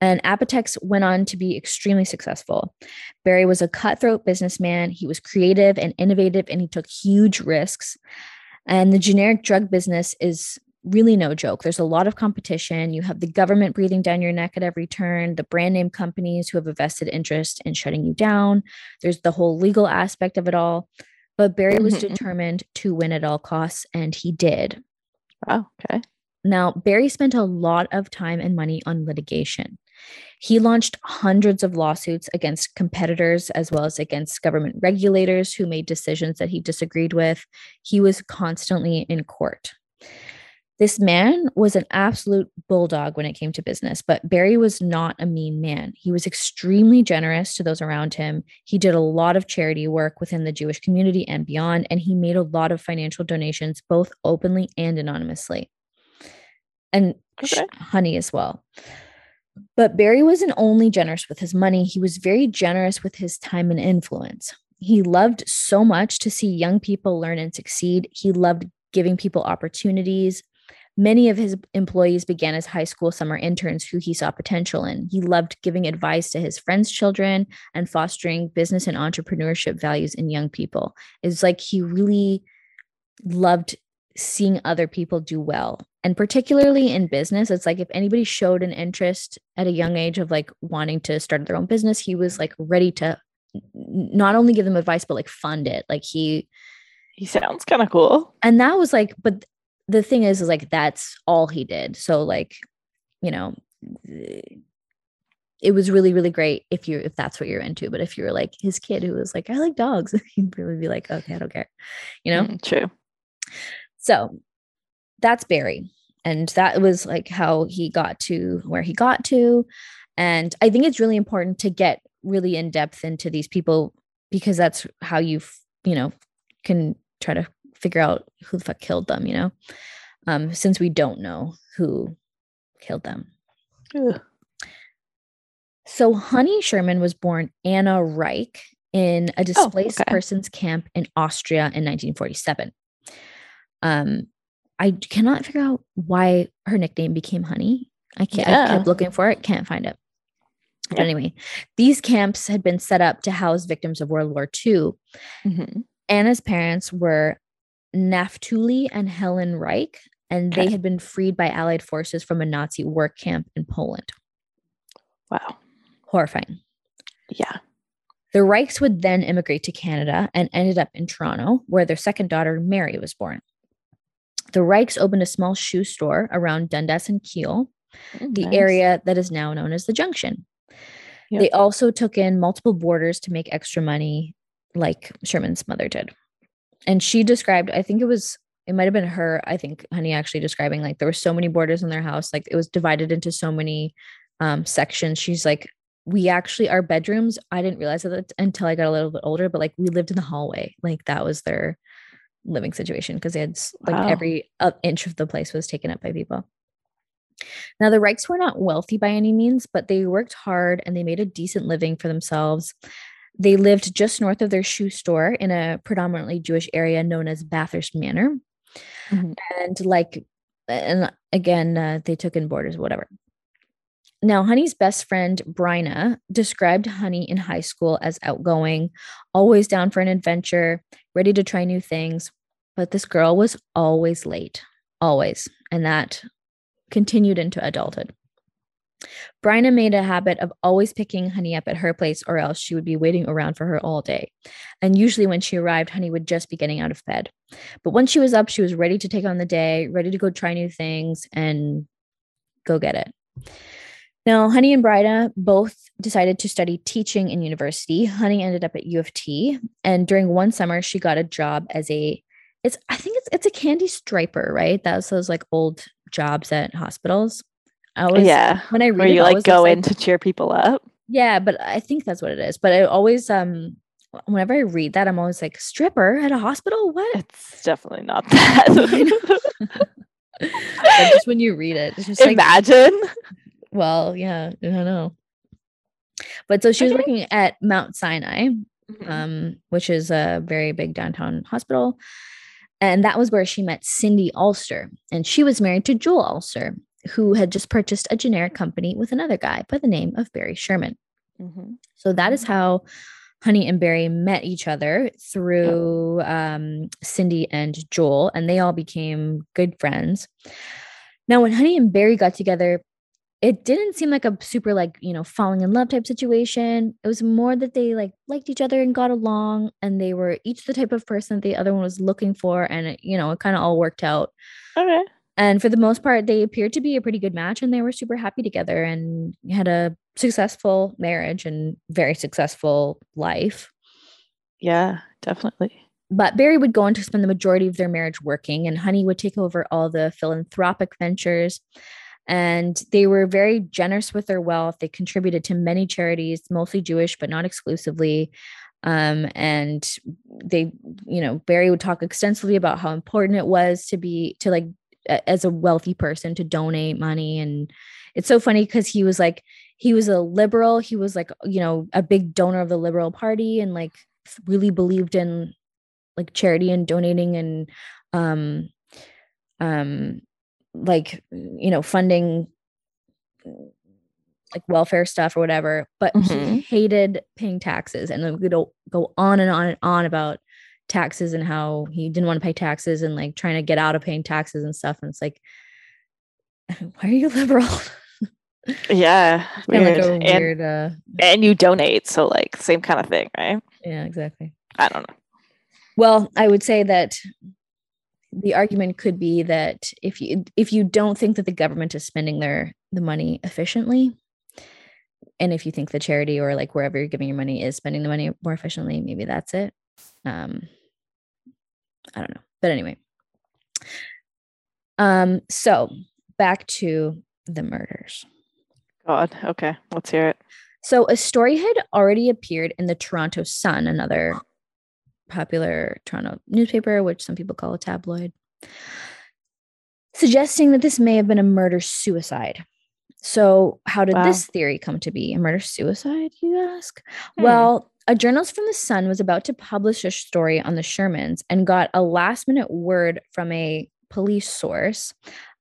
And Apotex went on to be extremely successful. Barry was a cutthroat businessman. He was creative and innovative, and he took huge risks. And the generic drug business is really no joke. There's a lot of competition. You have the government breathing down your neck at every turn, the brand name companies who have a vested interest in shutting you down. There's the whole legal aspect of it all. But Barry was Mhm. determined to win at all costs, and he did. Wow. Okay. Now, Barry spent a lot of time and money on litigation. He launched hundreds of lawsuits against competitors as well as against government regulators who made decisions that he disagreed with. He was constantly in court. This man was an absolute bulldog when it came to business, but Barry was not a mean man. He was extremely generous to those around him. He did a lot of charity work within the Jewish community and beyond, and he made a lot of financial donations, both openly and anonymously. And Okay. honey as well. But Barry wasn't only generous with his money, he was very generous with his time and influence. He loved so much to see young people learn and succeed. He loved giving people opportunities. Many of his employees began as high school summer interns who he saw potential in. He loved giving advice to his friends' children and fostering business and entrepreneurship values in young people. It's like he really loved seeing other people do well. And particularly in business, it's like if anybody showed an interest at a young age of like wanting to start their own business, he was like ready to not only give them advice, but like fund it. Like he, He sounds kind of cool. and that was like, but the thing is, is like that's all he did. So like, you know, it was really, really great if you if that's what you're into. But if you're like his kid who was like, I like dogs, he'd really be like, okay, I don't care. You know? Mm, true. So that's Barry. And that was like how he got to where he got to. And I think it's really important to get really in depth into these people because that's how you, you know, can try to figure out who the fuck killed them, you know, um, since we don't know who killed them. Ugh. So Honey Sherman was born Anna Reich in a displaced okay. persons camp in Austria in 1947. Um, I cannot figure out why her nickname became Honey. I can't. I Yeah. kept looking for it, can't find it. But anyway, these camps had been set up to house victims of World War II. Mhm. Anna's parents were Naftuli and Helen Reich, and they had been freed by Allied forces from a Nazi work camp in Poland. Wow. Horrifying. Yeah. The Reichs would then immigrate to Canada and ended up in Toronto, where their second daughter, Mary, was born. The Reichs opened a small shoe store around Dundas and Keele, Mm, the nice. area that is now known as the Junction. Yep. They also took in multiple boarders to make extra money, like Sherman's mother did. And she described, I think it was, it might have been her, I think, honey, actually describing like there were so many boarders in their house, like it was divided into so many um, sections. She's like, we actually, our bedrooms, I didn't realize that until I got a little bit older, but like we lived in the hallway. Like that was their living situation because they had like Wow. every uh, inch of the place was taken up by people. Now, the Reichs were not wealthy by any means, but they worked hard and they made a decent living for themselves. They lived just north of their shoe store in a predominantly Jewish area known as Bathurst Manor. Mhm. And like, and again, uh, they took in borders, whatever. Now, Honey's best friend, Bryna, described Honey in high school as outgoing, always down for an adventure, ready to try new things. But this girl was always late, always. And that continued into adulthood. Bryna made a habit of always picking Honey up at her place, or else she would be waiting around for her all day. And usually, when she arrived, Honey would just be getting out of bed. But once she was up, she was ready to take on the day, ready to go try new things and go get it. Now, Honey and Bryna both decided to study teaching in university. Honey ended up at U of T, and during one summer, she got a job as a it's I think it's it's a candy striper, right? That was those like old jobs at hospitals. I always yeah. when I read Where you I like go in to cheer people up. yeah, but I think that's what it is. But I always um whenever I read that, I'm always like stripper at a hospital. What? It's definitely not that. Just when you read it, it's just like Imagine. well, yeah, I don't know. But so she was Okay. working at Mount Sinai, Mhm. um, which is a very big downtown hospital. And that was where she met Cindy Ulster. And she was married to Joel Ulster, who had just purchased a generic company with another guy by the name of Barry Sherman. Mm-hmm. So that is how Honey and Barry met each other through um, Cindy and Joel, and they all became good friends. Now, when Honey and Barry got together, it didn't seem like a super like you know falling in love type situation it was more that they like liked each other and got along and they were each the type of person that the other one was looking for and it, you know it kind of all worked out Okay. and for the most part they appeared to be a pretty good match and they were super happy together and had a successful marriage and very successful life Yeah, definitely. but Barry would go on to spend the majority of their marriage working, and Honey would take over all the philanthropic ventures. And they were very generous with their wealth. They contributed to many charities, mostly Jewish, but not exclusively. Um, and they, you know, Barry would talk extensively about how important it was to be, to like, as a wealthy person, to donate money. And it's so funny because he was like, he was a liberal. He was like, you know, a big donor of the Liberal Party and like really believed in like charity and donating and um um like you know funding like welfare stuff or whatever but he Mhm. hated paying taxes and then we'd go go on and on and on about taxes and how he didn't want to pay taxes and like trying to get out of paying taxes and stuff and it's like why are you liberal Yeah. Weird. like a and, uh and you donate, so like same kind of thing, right? yeah exactly I don't know. Well, I would say that the argument could be that if you if you don't think that the government is spending their the money efficiently, and if you think the charity or like wherever you're giving your money is spending the money more efficiently, maybe that's it. Um, I don't know, but anyway. Um, so back to the murders. God. Okay. Let's hear it. So a story had already appeared in the Toronto Sun, another popular Toronto newspaper, which some people call a tabloid, suggesting that this may have been a murder suicide. So, how did Wow. this theory come to be? A murder suicide, you ask? Hmm. Well, a journalist from the Sun was about to publish a story on the Shermans and got a last minute word from a police source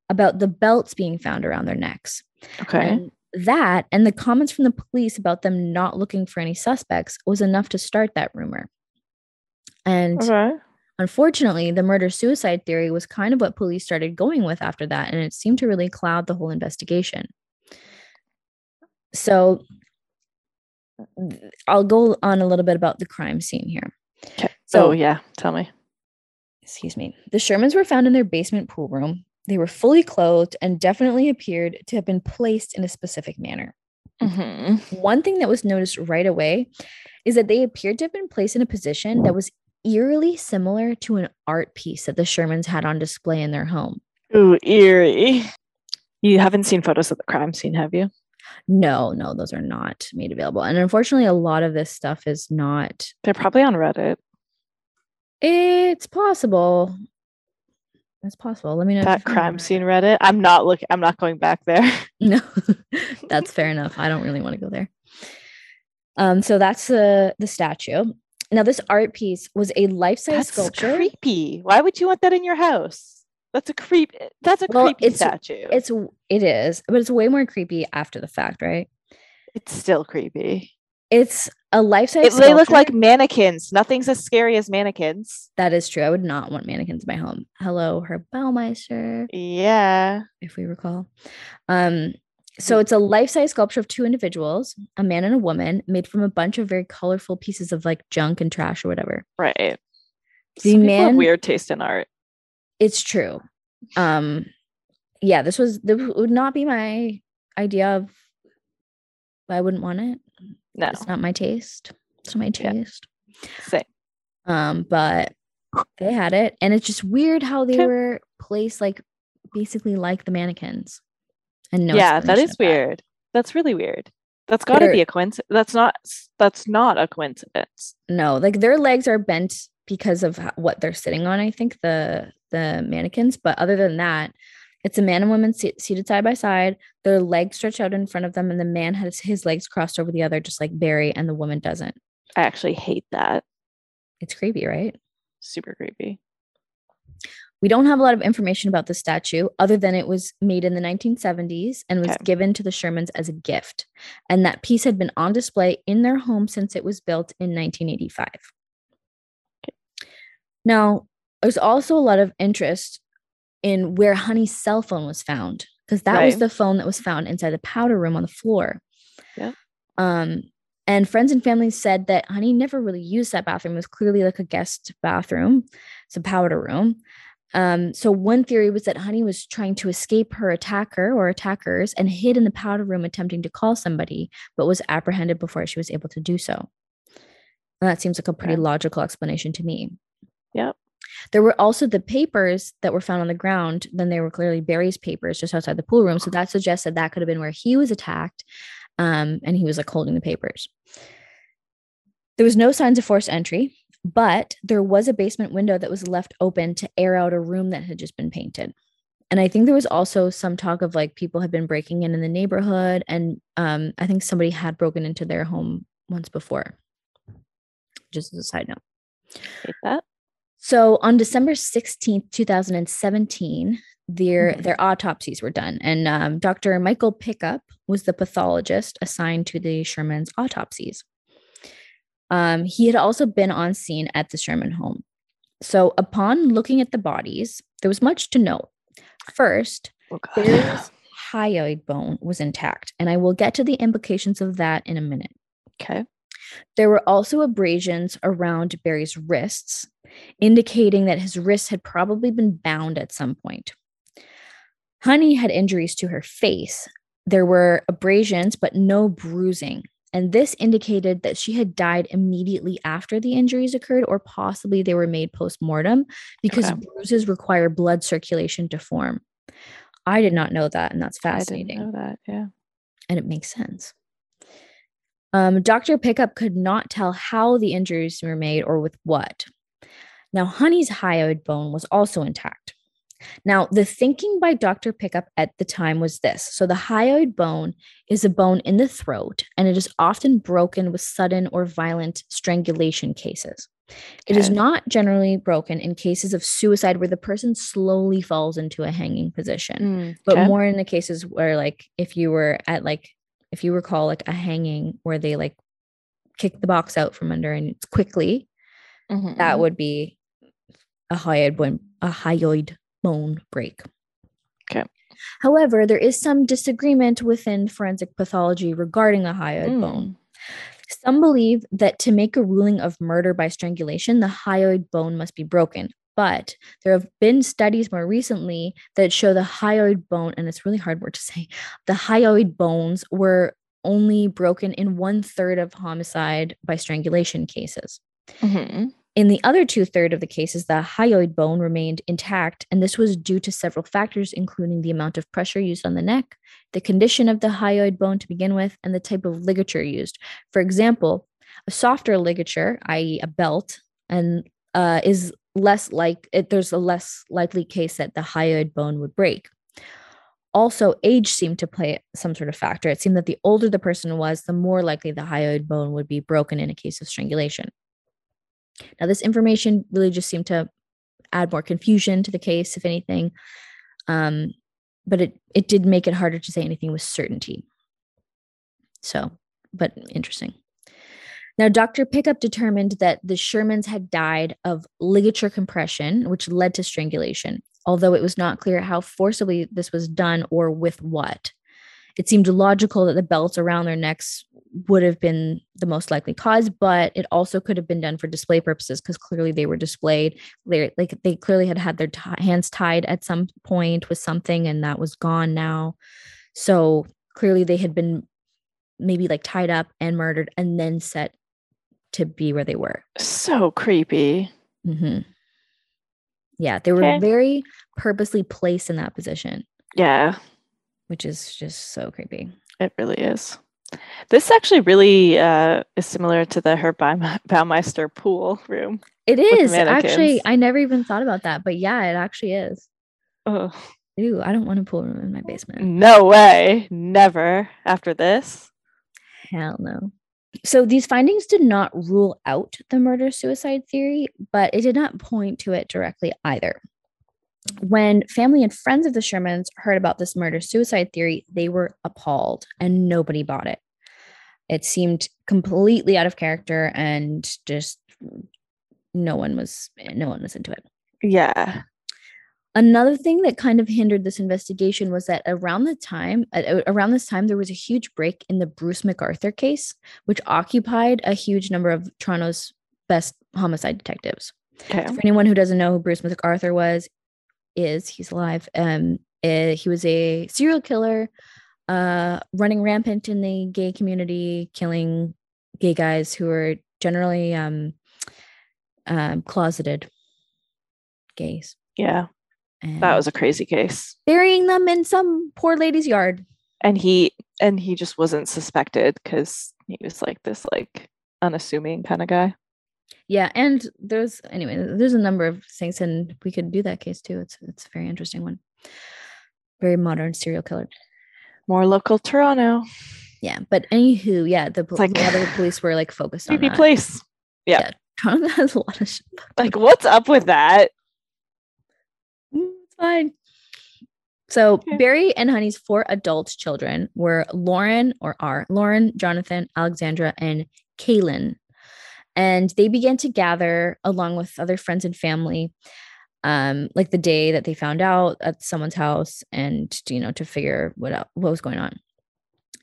about the belts being found around their necks. Okay. And that and the comments from the police about them not looking for any suspects was enough to start that rumor. And Okay. unfortunately, the murder suicide theory was kind of what police started going with after that. And it seemed to really cloud the whole investigation. So I'll go on a little bit about the crime scene here. Okay. So oh yeah. Tell me. excuse me. The Shermans were found in their basement pool room. They were fully clothed and definitely appeared to have been placed in a specific manner. hmm One thing that was noticed right away is that they appeared to have been placed in a position that was eerily similar to an art piece that the Shermans had on display in their home. Ooh, eerie. You haven't seen photos of the crime scene, have you? No, no, those are not made available. And unfortunately, a lot of this stuff is not. They're probably on Reddit. It's possible. It's possible. Let me know. That crime scene Reddit. I'm not looking. I'm not going back there. No, that's fair enough. I don't really want to go there. Um, so that's the the statue. Now, this art piece was a life-size That's sculpture. creepy. Why would you want that in your house? That's a creep. That's a Well, creepy it's- statue. It's it is, but it's way more creepy after the fact, right? It's still creepy. It's a life-size. It, they look like mannequins. Nothing's as scary as mannequins. that is true. I would not want mannequins in my home. Hello, Herb Baumeister, Yeah. if we recall. Um, so it's a life-size sculpture of two individuals, a man and a woman, made from a bunch of very colorful pieces of like junk and trash or whatever. Right. The Some man- weird taste in art. It's true. Um, yeah, this was this would not be my idea of. I wouldn't want it. No. It's not my taste. It's not my Yeah. taste. Same. Um, but they had it, and it's just weird how they Okay. were placed like basically like the mannequins. And no, yeah, that is explanation is of weird. That's really weird. That's got to be a coincidence. That's not. That's not a coincidence. No, like their legs are bent because of what they're sitting on. I think the the mannequins, but other than that, it's a man and woman se- seated side by side. Their legs stretched out in front of them, and the man has his legs crossed over the other, just like Barry, and the woman doesn't. I actually hate that. It's creepy, right? Super creepy. We don't have a lot of information about the statue other than it was made in the 1970s and was Okay. given to the Shermans as a gift. And that piece had been on display in their home since it was built in 1985. Now, there's also a lot of interest in where Honey's cell phone was found because that was the phone that was found inside the powder room on the floor. Yeah. Um, and friends and family said that Honey never really used that bathroom. It was clearly like a guest bathroom. It's a powder room. Um, so one theory was that Honey was trying to escape her attacker or attackers and hid in the powder room attempting to call somebody, but was apprehended before she was able to do so. And that seems like a pretty Okay. logical explanation to me. Yep. There were also the papers that were found on the ground. Then they were clearly Barry's papers just outside the pool room. So that suggested that could have been where he was attacked. Um, and he was like holding the papers. There was no signs of forced entry, but there was a basement window that was left open to air out a room that had just been painted. And I think there was also some talk of like people had been breaking in in the neighborhood, and um, I think somebody had broken into their home once before. Just as a side note. That. So on December 16th, 2017, their Mhm. their autopsies were done. And um, Dr. Michael Pickup was the pathologist assigned to the Sherman's autopsies. Um, he had also been on scene at the Sherman home. So upon looking at the bodies, there was much to note. First, Oh, Barry's hyoid bone was intact, and I will get to the implications of that in a minute. Okay. There were also abrasions around Barry's wrists, indicating that his wrists had probably been bound at some point. Honey had injuries to her face. There were abrasions, but no bruising. And this indicated that she had died immediately after the injuries occurred, or possibly they were made post mortem because Okay. bruises require blood circulation to form. I did not know that, and that's I fascinating didn't know that. Yeah. and it makes sense. Um, Dr. Pickup could not tell how the injuries were made or with what. Now, Honey's hyoid bone was also intact. Now, the thinking by Dr. Pickup at the time was this. So, the hyoid bone is a bone in the throat, and it is often broken with sudden or violent strangulation cases. It is Okay. not generally broken in cases of suicide where the person slowly falls into a hanging position Mm, but okay. more in the cases where like if you were at like if you recall like a hanging where they like kick the box out from under and it's quickly Mhm, that would be a hyoid bone a hyoid bone break Okay. however there is some disagreement within forensic pathology regarding the hyoid bone Mm, some believe that to make a ruling of murder by strangulation, the hyoid bone must be broken. But there have been studies more recently that show the hyoid bone, and it's really hard word to say, the hyoid bones were only broken in one third of homicide by strangulation cases. mhm. In the other two third of the cases, the hyoid bone remained intact, and this was due to several factors, including the amount of pressure used on the neck, the condition of the hyoid bone to begin with, and the type of ligature used. For example, a softer ligature, i.e., a belt, and uh, is less like it, there's a less likely case that the hyoid bone would break. Also, age seemed to play some sort of factor. It seemed that the older the person was, the more likely the hyoid bone would be broken in a case of strangulation. Now, this information really just seemed to add more confusion to the case, if anything. Um, but it it did make it harder to say anything with certainty. So, but interesting. Now, Dr. Pickup determined that the Shermans had died of ligature compression, which led to strangulation, although it was not clear how forcibly this was done or with what. It seemed logical that the belts around their necks would have been the most likely cause, but it also could have been done for display purposes because clearly they were displayed. They like they clearly had had their ti- hands tied at some point with something, and that was gone now. So clearly they had been maybe like tied up and murdered, and then set to be where they were. So creepy. hmm Yeah, they were Okay. very purposely placed in that position, Yeah, which is just so creepy. it really is. This actually really uh, is similar to the Herb Baumeister pool room. It is actually. I never even thought about that, but yeah, it actually is. Oh, Ew, I don't want a pool room in my basement. No way. Never after this. Hell no. So these findings did not rule out the murder suicide theory, but it did not point to it directly either. When family and friends of the Shermans heard about this murder suicide theory, they were appalled and nobody bought it. It seemed completely out of character and just no one was no one was into it. Yeah. Another thing that kind of hindered this investigation was that around the time uh, around this time there was a huge break in the Bruce McArthur case, which occupied a huge number of Toronto's best homicide detectives. Okay. For anyone who doesn't know who Bruce McArthur was, is he's alive. Um, uh, he was a serial killer, uh, running rampant in the gay community, killing gay guys who were generally um, um, closeted gays. Yeah. And That was a crazy case. burying them in some poor lady's yard. And he and he just wasn't suspected because he was like this like unassuming kind of guy. Yeah, and there's anyway, there's a number of things, and we could do that case too. It's it's a very interesting one. Very modern serial killer. More local Toronto. Yeah, but anywho, yeah, the like- a lot of the police were like focused on Creepy that. place. Yeah. Toronto has a lot of shit. Like what's up with that? It's fine. So Okay. Barry and Honey's four adult children were Lauren or are Lauren, Jonathan, Alexandra, and Kaelen. And they began to gather along with other friends and family, um, like the day that they found out at someone's house, and you know to figure what out what was going on.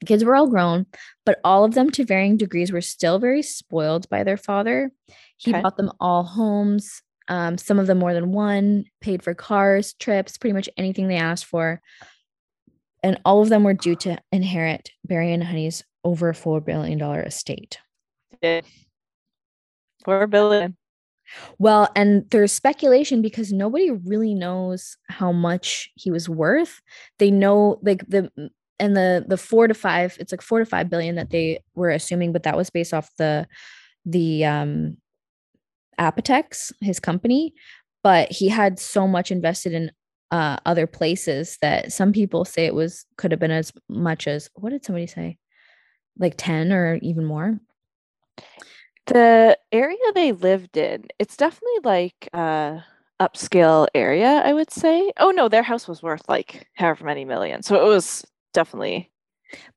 The kids were all grown, but all of them to varying degrees were still very spoiled by their father. He Okay. bought them all homes, um, some of them more than one, paid for cars, trips, pretty much anything they asked for. And all of them were due to inherit Barry and Honey's over $4 billion estate. Did. Four billion. Well, and there's speculation because nobody really knows how much he was worth. They know like the and the the four to five, it's like four to five billion that they were assuming, but that was based off the the um Apotex, his company. But he had so much invested in uh other places that some people say it was could have been as much as what did somebody say? Like 10 or even more. The area they lived in, it's definitely like a upscale area, I would say. Oh no, their house was worth like however many million. So it was definitely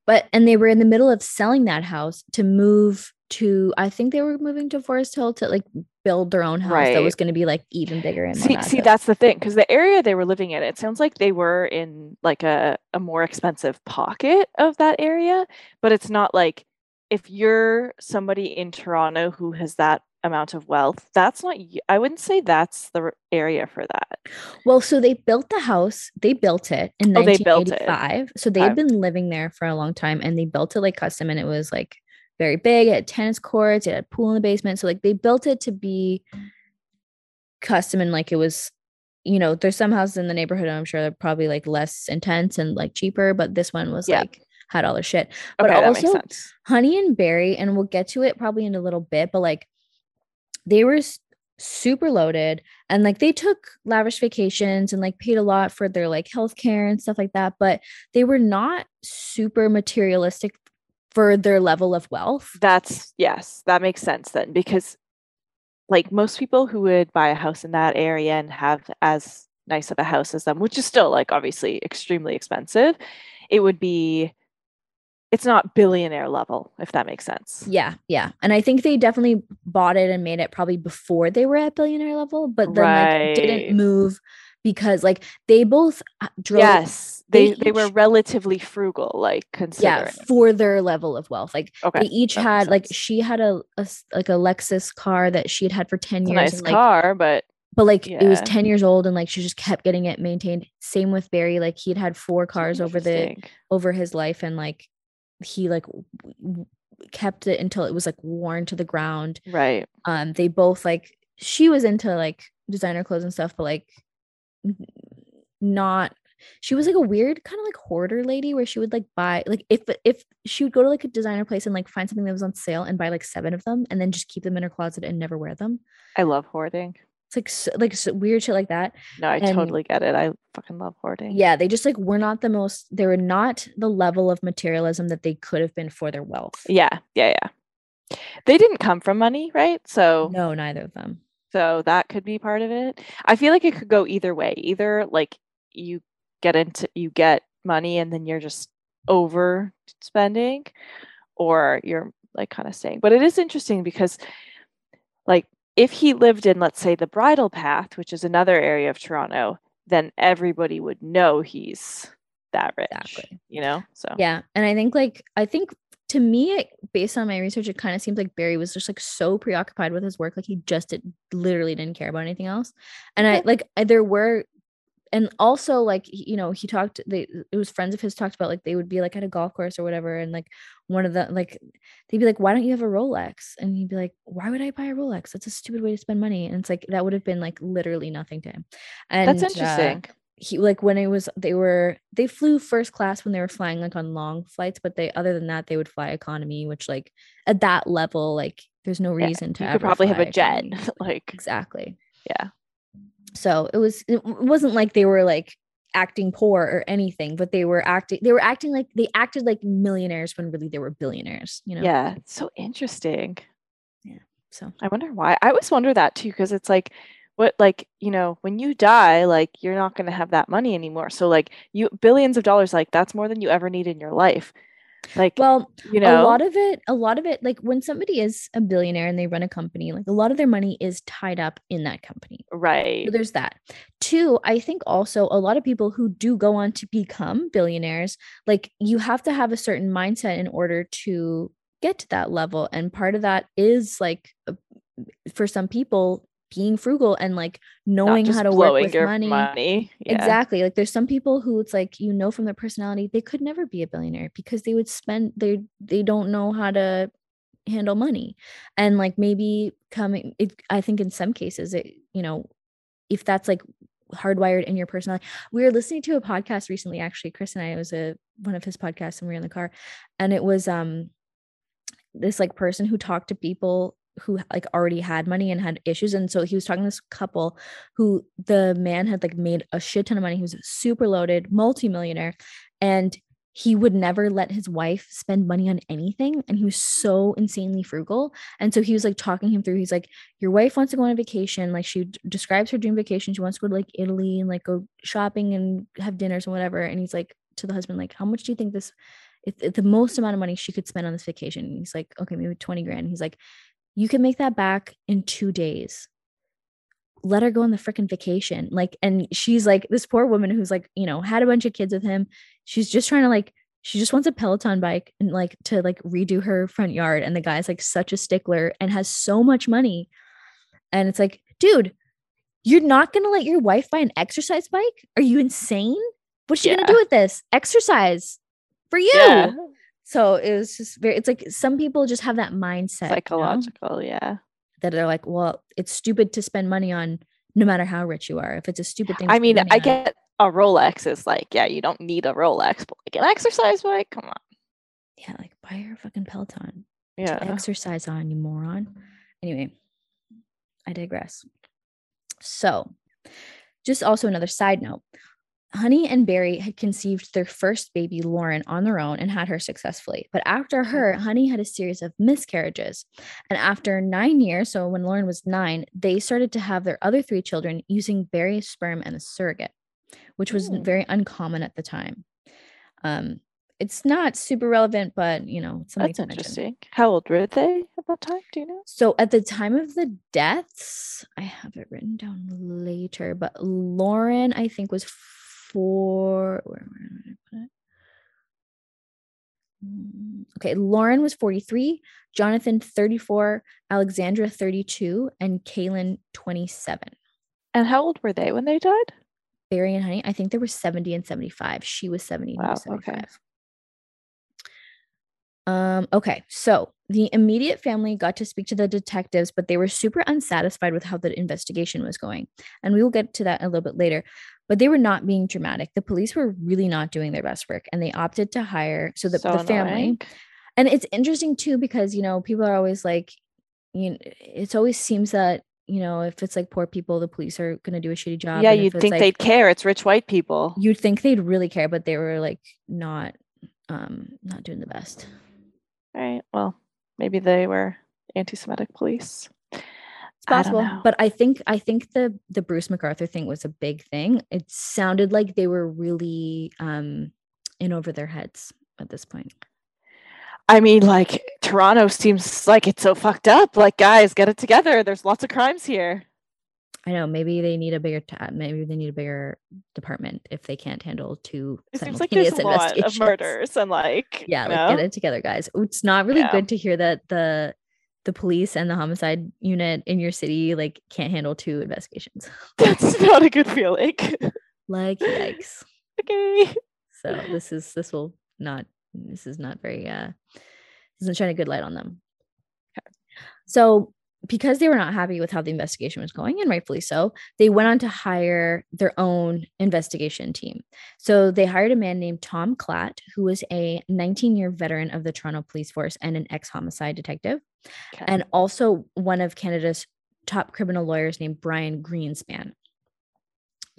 but and they were in the middle of selling that house to move to i think they were moving to forest hill to like build their own house that was going to be like even bigger and see see that's the thing because the area they were living in, it sounds like they were in like a, a more expensive pocket of that area, but it's not like if you're somebody in Toronto who has that amount of wealth, that's not, I wouldn't say that's the area for that. well so they built the house they built it in Oh, they it. 1985 so they had been living there for a long time and they built it like custom and it was like very big it had tennis courts it had a pool in the basement so like they built it to be custom and like it was you know there's some houses in the neighborhood i'm sure they're probably like less intense and like cheaper but this one was Yeah. like had all the shit But Okay, that also- makes sense. Honey and Barry, and we'll get to it probably in a little bit, but like they were super loaded and like they took lavish vacations and like paid a lot for their like health care and stuff like that, but they were not super materialistic for their level of wealth. That's yes, that makes sense then because like most people who would buy a house in that area and have as nice of a house as them, which is still like obviously extremely expensive, it would be it's not billionaire level, if that makes sense. Yeah, yeah. And I think they definitely bought it and made it probably before they were at billionaire level, but then like didn't move because like they both uh, drove Yes. they They they were relatively frugal, like considering. yeah for their level of wealth like okay. they each had like she had a like a lexus car that she had had for 10 It's a years nice and, like car, but but like it was 10 years old and like she just kept getting it maintained same with barry like he'd had four cars over the over his life and like he like w- kept it until it was like worn to the ground right. um they both like she was into like designer clothes and stuff but like not she was like a weird kind of like hoarder lady where she would like buy like if if she would go to like a designer place and like find something that was on sale and buy like seven of them and then just keep them in her closet and never wear them I love hoarding. It's like so, like so weird shit like that No, I And- totally get it. I fucking love hoarding. yeah they just like were not the most they were not the level of materialism that they could have been for their wealth Yeah, yeah, yeah. They didn't come from money, right? So no neither of them So that could be part of it. I feel like it could go either way. Either like you get into you get money and then you're just over spending or you're like kind of staying. But it is interesting because like if he lived in let's say the bridle path, which is another area of Toronto, then everybody would know he's that rich. Exactly. You know? So Yeah. And I think like I think to me, it, based on my research, it kind of seems like Barry was just like so preoccupied with his work, like he just did, literally didn't care about anything else. And I like there were and also like you know he talked they it was friends of his talked about like they would be like at a golf course or whatever and like one of the like they'd be like why don't you have a rolex? And he'd be like why would i buy a rolex? That's a stupid way to spend money. And it's like that would have been like literally nothing to him. And that's interesting. uh, he like when it was they were they flew first class when they were flying like on long flights but they other than that they would fly economy which like at that level like there's no reason yeah, to you could probably have a jet like exactly. Yeah. So it was it wasn't like they were like acting poor or anything, but they were acting they were acting like they acted like millionaires when really they were billionaires, you know. Yeah, it's so interesting. Yeah. So I wonder why. I always wonder that too because it's like what like you know when you die like you're not going to have that money anymore so like you billions of dollars like that's more than you ever need in your life like well you know? a lot of it a lot of it like when somebody is a billionaire and they run a company like a lot of their money is tied up in that company. Right. so there's that. Two i think also a lot of people who do go on to become billionaires like you have to have a certain mindset in order to get to that level and part of that is like uh, for some people being frugal and like knowing how to work with money. money. Yeah. Exactly. Like there's some people who it's like you know from their personality they could never be a billionaire because they would spend they they don't know how to handle money. And like maybe coming it, I think in some cases it you know if that's like hardwired in your personality. We were listening to a podcast recently actually Chris and I it was a one of his podcasts and we were in the car and it was um this like person who talked to people who like already had money and had issues and so he was talking to this couple who the man had like made a shit ton of money he was super loaded multimillionaire and he would never let his wife spend money on anything and he was so insanely frugal and so he was like talking him through he's like your wife wants to go on a vacation like she d- describes her dream vacation she wants to go to like italy and like go shopping and have dinners and whatever and he's like to the husband like how much do you think this the most amount of money she could spend on this vacation? And he's like okay maybe 20 grand he's like you can make that back in two days. Let her go on the freaking vacation. Like and she's like this poor woman who's like you know had a bunch of kids with him. She's just trying to like she just wants a peloton bike and like to like redo her front yard. And the guy's like such a stickler and has so much money. And it's like dude you're not going to let your wife buy an exercise bike? Are you insane? What's she yeah. going to do with this? Exercise for you. Yeah. So it was just very, it's like some people just have that mindset. Psychological, you know? yeah. That they're like, well, it's stupid to spend money on no matter how rich you are. If it's a stupid thing. I mean, I get a Rolex is like, yeah, you don't need a Rolex, but like an exercise bike, come on. Yeah, like buy your fucking Peloton. Yeah. exercise on, you moron. Anyway, I digress. So, just also another side note Honey and Barry had conceived their first baby, Lauren, on their own and had her successfully. But after her, Honey had a series of miscarriages. And after nine years, so when Lauren was nine, they started to have their other three children using Barry's sperm and a surrogate, which was mm. very uncommon at the time. Um, it's not super relevant, but you know, something that's interesting. Mention. How old were they at that time? Do you know? So at the time of the deaths, I have it written down later, but Lauren, I think, was four. Where, where did I put it? Mm, okay, Lauren was 43, Jonathan 34, Alexandra 32, and Kaelen 27. And how old were they when they died? Barry and Honey, I think they were 70 and 75. She was 70 wow, was 75. Okay. Um, okay, so the immediate family got to speak to the detectives, but they were super unsatisfied with how the investigation was going. And we will get to that a little bit later. But they were not being dramatic. The police were really not doing their best work, and they opted to hire so that so the family. And it's interesting too because you know people are always like, you know, it always seems that you know if it's like poor people, the police are going to do a shitty job. Yeah, you'd think like, they'd care. It's rich white people. You'd think they'd really care, but they were like not, um, not doing the best. All right. Well, maybe they were anti-Semitic police. It's I possible but i think i think the the bruce mcarthur thing was a big thing it sounded like they were really um in over their heads at this point I mean, like Toronto seems like it's so fucked up. Like, guys, get it together. There's lots of crimes here. i know maybe they need a bigger ta- maybe they need a bigger department if they can't handle two It seems like there's a lot of murders and like, yeah like know? get it together guys it's not really Yeah. good to hear that the the police and the homicide unit in your city like can't handle two investigations That's not a good feeling. like yikes okay. so this is this will not this is not very uh doesn't shine a good light on them so because they were not happy with how the investigation was going and rightfully so they went on to hire their own investigation team so they hired a man named tom klatt who was a 19 year veteran of the toronto police force and an ex-homicide detective Okay. and also one of canada's top criminal lawyers named brian greenspan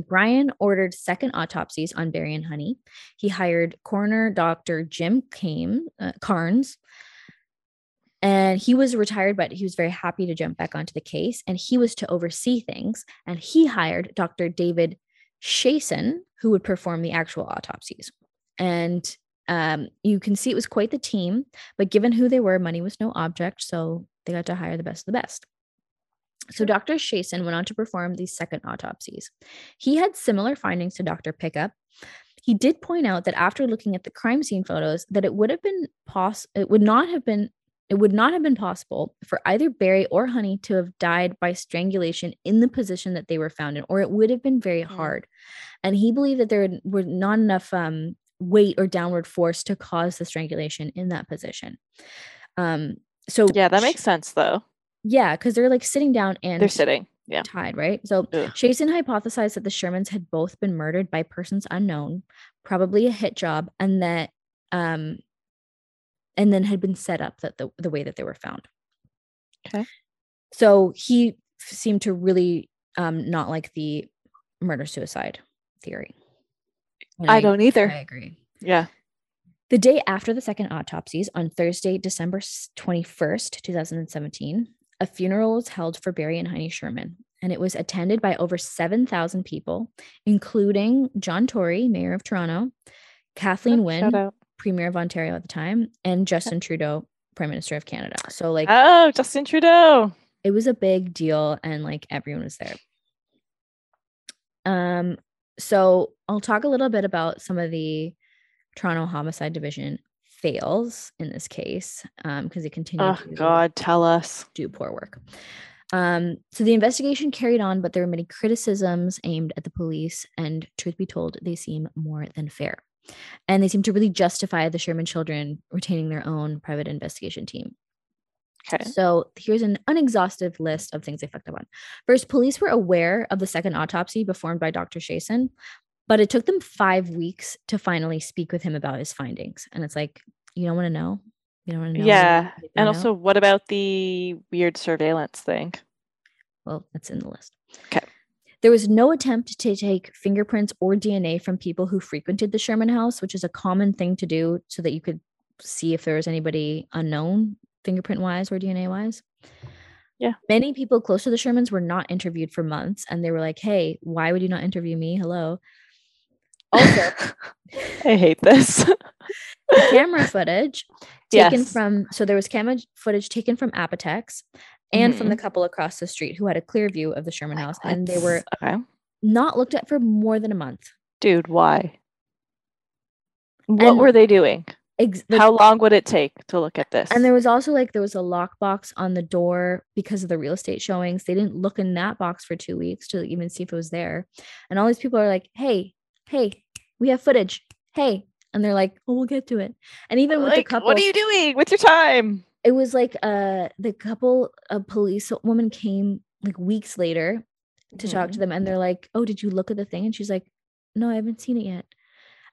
Brian ordered second autopsies on Barry and Honey. He hired coroner Dr. Jim Came, uh, Cairns, and he was retired, but he was very happy to jump back onto the case. And he was to oversee things. And he hired Dr. David Chiasson, who would perform the actual autopsies. And um, you can see it was quite the team, but given who they were, money was no object. So they got to hire the best of the best. So Dr. Chiasson went on to perform these second autopsies. He had similar findings to Dr. Pickup. He did point out that after looking at the crime scene photos, that it would have been poss it would not have been it would not have been possible for either Barry or Honey to have died by strangulation in the position that they were found in, or it would have been very Mm. hard. And he believed that there were not enough um, weight or downward force to cause the strangulation in that position. Um, so Yeah, that makes sense though. yeah, because they're like sitting down and They're sitting. Yeah. tied, right? So Ugh. Chiasson hypothesized that the Shermans had both been murdered by persons unknown, probably a hit job, and that um and then had been set up that the, the way that they were found. Okay. So he seemed to really um not like the murder suicide theory. And I don't either. I agree. Yeah. The day after the second autopsies, on Thursday, December 21st, 2017, a funeral was held for Barry and Honey Sherman, and it was attended by over 7,000 people, including John Tory, Mayor of Toronto, Kathleen Shout Wynne, out. Premier of Ontario at the time, and Justin Trudeau, Prime Minister of Canada. So, like, Oh, Justin Trudeau. it was a big deal and like everyone was there um so i'll talk a little bit about some of the toronto homicide division fails in this case um because they continue Oh to God, tell us. do poor work um so the investigation carried on but there were many criticisms aimed at the police and truth be told they seem more than fair and they seem to really justify the sherman children retaining their own private investigation team Okay. so here's an unexhaustive list of things they fucked up on. First, police were aware of the second autopsy performed by Dr. Chiasson, but it took them five weeks to finally speak with him about his findings. And it's like, you don't want to know. You don't want to know. Yeah. And out? also, what about the weird surveillance thing? well, that's in the list. 'Kay. There was no attempt to take fingerprints or DNA from people who frequented the Sherman house, which is a common thing to do so that you could see if there was anybody unknown fingerprint wise or DNA wise. Yeah. Many people close to the Shermans were not interviewed for months and they were like, hey, why would you not interview me? Hello. Also, I hate this. camera footage taken Yes. from so there was camera footage taken from Apotex and from the Mm-hmm. couple across the street who had a clear view of the Sherman Like, house and they were okay. not looked at for more than a month. Dude, why? What And- were they doing? Ex- like- How long would it take to look at this? and there was also like there was a lockbox on the door because of the real estate showings. They didn't look in that box for two weeks to even see if it was there. And all these people are like, "Hey, hey, we have footage. Hey," and they're like, "Oh, we'll get to it." And even with the couple, what are you doing with your time? It was like uh the couple a police woman came like weeks later to talk Mm-hmm. to them and they're like oh did you look at the thing and she's like no i haven't seen it yet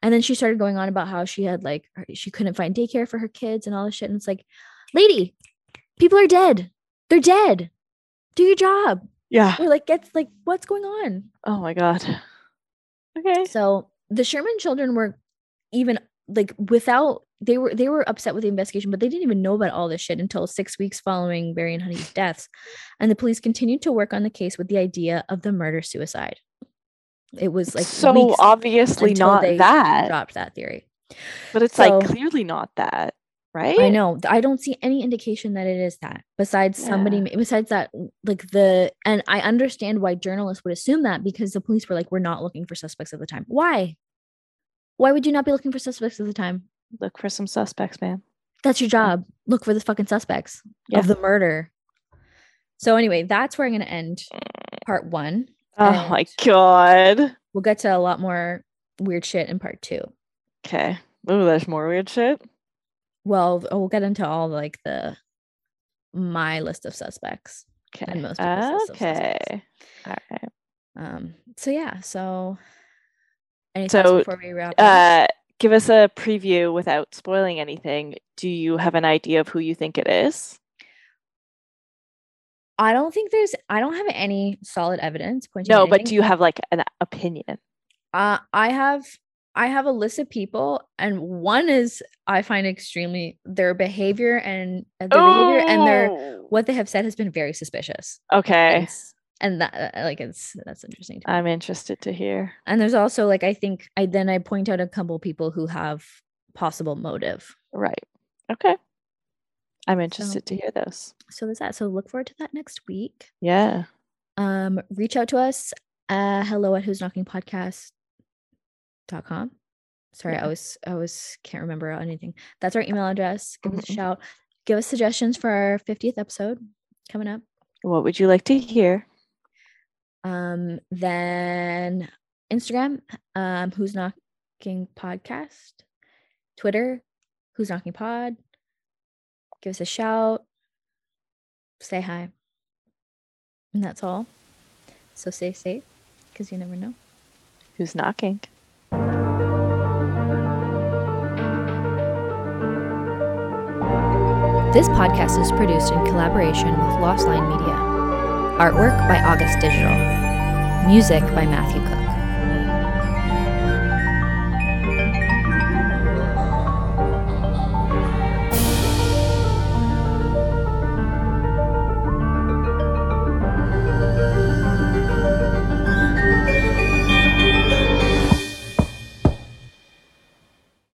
and then she started going on about how she had like her- she couldn't find daycare for her kids and all this shit and it's like lady people are dead they're dead do your job Yeah. or like get like what's going on Oh my god. Okay. so the Sherman children were even like without they were they were upset with the investigation, but they didn't even know about all this shit until six weeks following Barry and Honey's deaths. And the police continued to work on the case with the idea of the murder suicide. It was like so obviously not they that, dropped that theory. but it's So- like clearly not that, right? I know. I don't see any indication that it is that. Besides somebody, besides that, like the, and I understand why journalists would assume that because the police were like, we're not looking for suspects at the time. Why? Why would you not be looking for suspects at the time? Look for some suspects, man. That's your job. Look for the fucking suspects Yeah. of the murder. So anyway, that's where I'm going to end part one. Oh my god. We'll get to a lot more weird shit in part two. Okay. Oh, there's more weird shit. Well, we'll get into all like the my list of suspects. Okay. And most people's of suspects. Okay. All right. Um, so yeah, so any So, before we wrap up? Uh, give us a preview without spoiling anything. Do you have an idea of who you think it is? I don't think there's I don't have any solid evidence pointing No, but do you have like an opinion? uh I have I have a list of people and one is I find extremely their behavior and uh, their behavior and their Oh, what they have said has been very suspicious. Okay. And that uh, like it's that's interesting. I'm interested to hear. and there's also like I think I then I point out a couple people who have possible motive. Right. Okay. I'm interested to hear those. So there's that. So look forward to that next week. Yeah. um reach out to us uh hello at who's knocking podcast dot com sorry Yeah. i was i was can't remember anything that's our email address give us a Mhm. shout give us suggestions for our 50th episode coming up What would you like to hear? Um then instagram um who's knocking podcast. Twitter who's knocking pod. Give us a shout. Say hi. And that's all. So stay safe because you never know. Who's knocking? This podcast is produced in collaboration with Lost Line Media. Artwork by August Digital. Music by Matthew Cook.